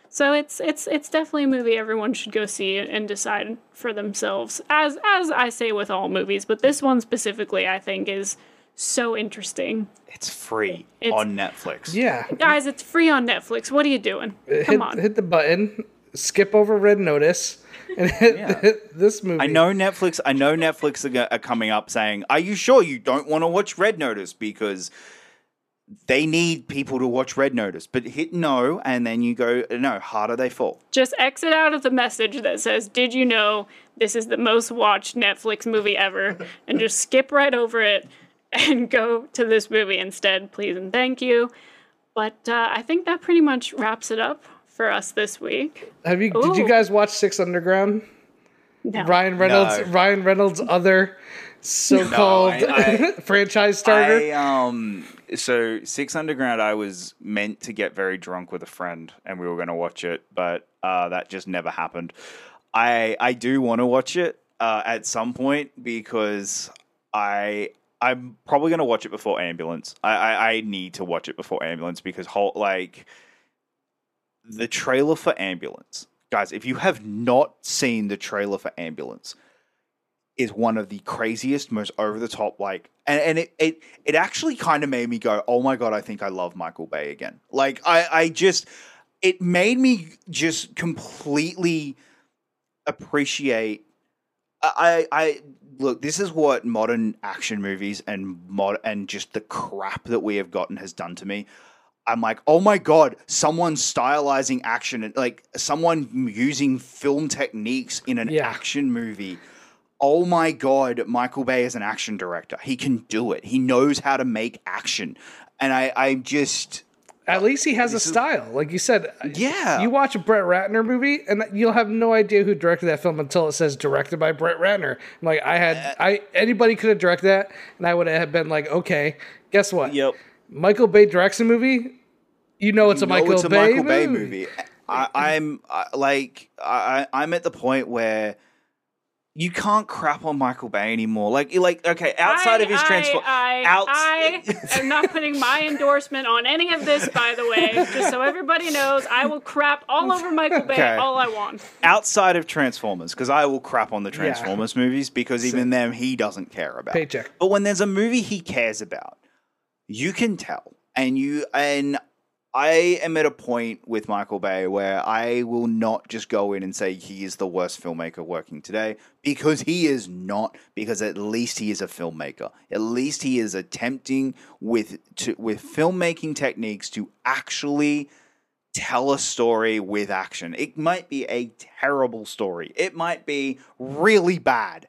So it's it's it's definitely a movie everyone should go see and decide for themselves. As as I say with all movies, but this one specifically I think is so interesting. It's free It's- on Netflix. Yeah. Guys, it's free on Netflix. What are you doing? Come hit, on. hit the button, skip over Red Notice, and hit, Yeah. this movie. I know Netflix. I know Netflix are, go- are coming up saying, "Are you sure you don't want to watch Red Notice?" Because they need people to watch Red Notice. But hit no, and then you go, "No, harder they fall." Just exit out of the message that says, Did you know this is the most watched Netflix movie ever? And just skip right over it and go to this movie instead, please and thank you. But uh, I think that pretty much wraps it up for us this week. Have you? Did you guys watch Six Underground? No. Ryan Reynolds. No. Ryan Reynolds' other so-called No, I- franchise starter. I um so Six Underground I was meant to get very drunk with a friend and we were going to watch it but uh that just never happened. I I do want to watch it uh at some point because I I'm probably going to watch it before Ambulance. I, I I need to watch it before Ambulance because whole like the trailer for Ambulance. Guys, if you have not seen the trailer for Ambulance, is one of the craziest, most over the top, like, and, and it, it it actually kind of made me go, oh my god, I think I love Michael Bay again. Like, I I just, it made me just completely appreciate. I I look. This is what modern action movies and mod and just the crap that we have gotten has done to me. I'm like, oh my god, someone stylizing action like someone using film techniques in an Yeah. action movie. Oh my god, Michael Bay is an action director. He can do it. He knows how to make action. And I, I just At least he has a style, like you said. Yeah. You watch a Brett Ratner movie, and you'll have no idea who directed that film until it says directed by Brett Ratner. I'm like, I had, Uh, I anybody could have directed that, and I would have been like, okay, guess what? Yep. Michael Bay directs a movie. You know it's a know Michael it's a Bay Michael Bay movie. movie. I, I'm I, like I, I- I'm at the point where you can't crap on Michael Bay anymore. Like like okay, outside I, of his I, transform, I, I am not putting my endorsement on any of this, by the way. Just so everybody knows, I will crap all over Michael Bay Okay. all I want. outside of Transformers, because I will crap on the Transformers movies because even them he doesn't care about. Paycheck. But when there's a movie he cares about, you can tell. And you and I am at a point with Michael Bay where I will not just go in and say he is the worst filmmaker working today because he is not because at least he is a filmmaker. At least he is attempting with to, with filmmaking techniques to actually tell a story with action. It might be a terrible story. It might be really bad.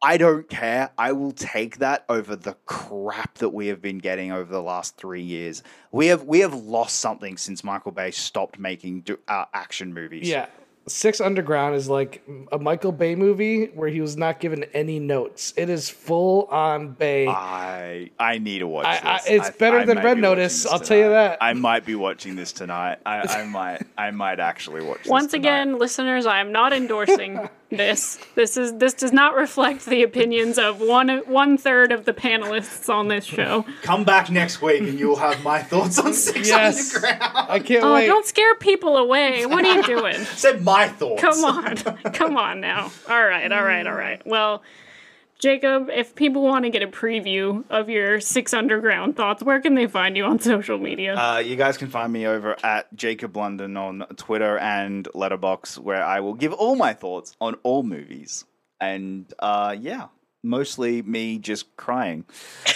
I don't care. I will take that over the crap that we have been getting over the last three years. We have we have lost something since Michael Bay stopped making do, uh, action movies. Yeah. Six Underground is like a Michael Bay movie where he was not given any notes. It is full on Bay. I I need to watch I- I- this. it's better than might Red be Notice, I'll tell you that. I might be watching this tonight. I, I might I might actually watch. this Once again, listeners, I am not endorsing this. This is this does not reflect the opinions of one one third of the panelists on this show. come back next week and you'll have my thoughts on Six yes. Underground. I can't Oh, wait. don't scare people away. What are you doing? Said my thoughts. Come on. Come on now. All right, all right, all right. Well, Jacob, if people want to get a preview of your Six Underground thoughts, where can they find you on social media? Uh, you guys can find me over at Jacob London on Twitter and Letterboxd, where I will give all my thoughts on all movies. And uh, yeah, mostly me just crying.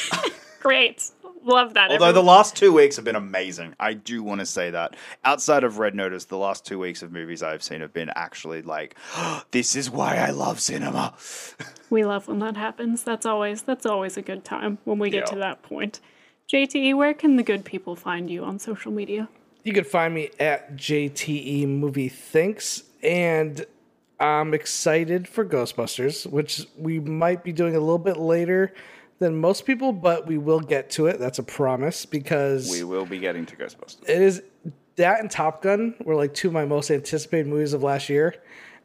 Great. Love that. Although the last two weeks have been amazing. I do want to say that. Outside of Red Notice, the last two weeks of movies I've seen have been actually like, this is why I love cinema. we love when that happens. That's always that's always a good time when we get Yeah. to that point. JTE, where can the good people find you on social media? You can find me at JTE Movie Thinks, and I'm excited for Ghostbusters, which we might be doing a little bit later than most people, but we will get to it. That's a promise because We will be getting to Ghostbusters. it is that and Top Gun were like two of my most anticipated movies of last year.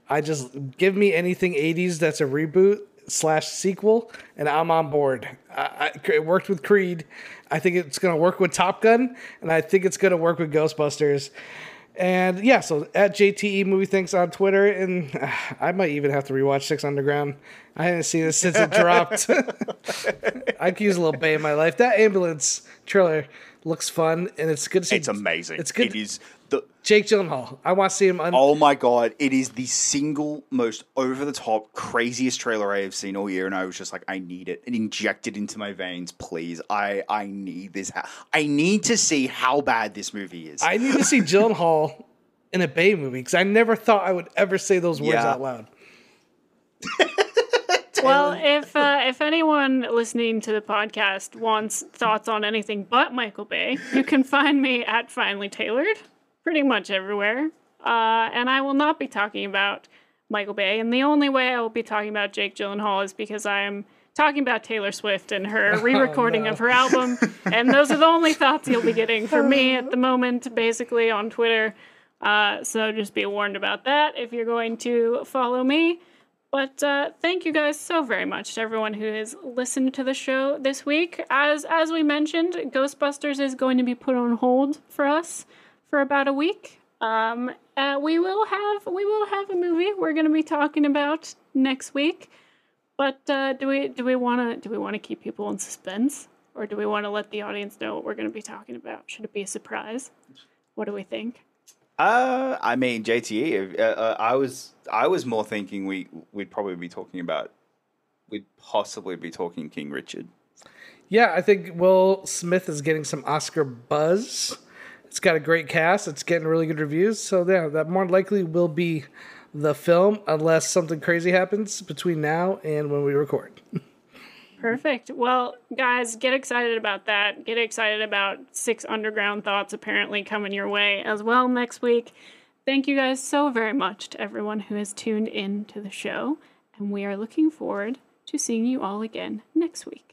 I just give me anything 80s that's a reboot slash sequel, and I'm on board. I, I, it worked with Creed. I think it's going to work with Top Gun, and I think it's going to work with Ghostbusters. And yeah, so at JTE Movie Thinks on Twitter, and uh, I might even have to rewatch Six Underground. I haven't seen it since it dropped. I could use a little bay in my life. That ambulance trailer looks fun, and it's good to see. It's amazing. It's good. It is Jake Gyllenhaal. I want to see him. Un- oh my god! It is the single most over the top craziest trailer I have seen all year, and I was just like, I need it. It injected into my veins, please. I I need this. I need to see how bad this movie is. I need to see Gyllenhaal in a Bay movie because I never thought I would ever say those words Yeah. out loud. Well, if uh, if anyone listening to the podcast wants thoughts on anything but Michael Bay, you can find me at Finally Tailored, pretty much everywhere. Uh, and I will not be talking about Michael Bay. And the only way I will be talking about Jake Gyllenhaal is because I am talking about Taylor Swift and her re-recording of her album. And those are the only thoughts you'll be getting from me at the moment, basically on Twitter. Uh, so just be warned about that if you're going to follow me. But uh, thank you guys so very much to everyone who has listened to the show this week. As as we mentioned, Ghostbusters is going to be put on hold for us for about a week. Um, uh, we will have we will have a movie we're going to be talking about next week. But uh, do we do we want to do we want to keep people in suspense, or do we want to let the audience know what we're going to be talking about? Should it be a surprise? What do we think? Uh, I mean, JTE. Uh, uh, I was I was more thinking we we'd probably be talking about we'd possibly be talking King Richard. Yeah, I think Will Smith is getting some Oscar buzz. It's got a great cast. It's getting really good reviews. So yeah, that more likely will be the film unless something crazy happens between now and when we record. Perfect. Well, guys, get excited about that. Get excited about Six Underground Thoughts apparently coming your way as well next week. Thank you guys so very much to everyone who has tuned in to the show, and we are looking forward to seeing you all again next week.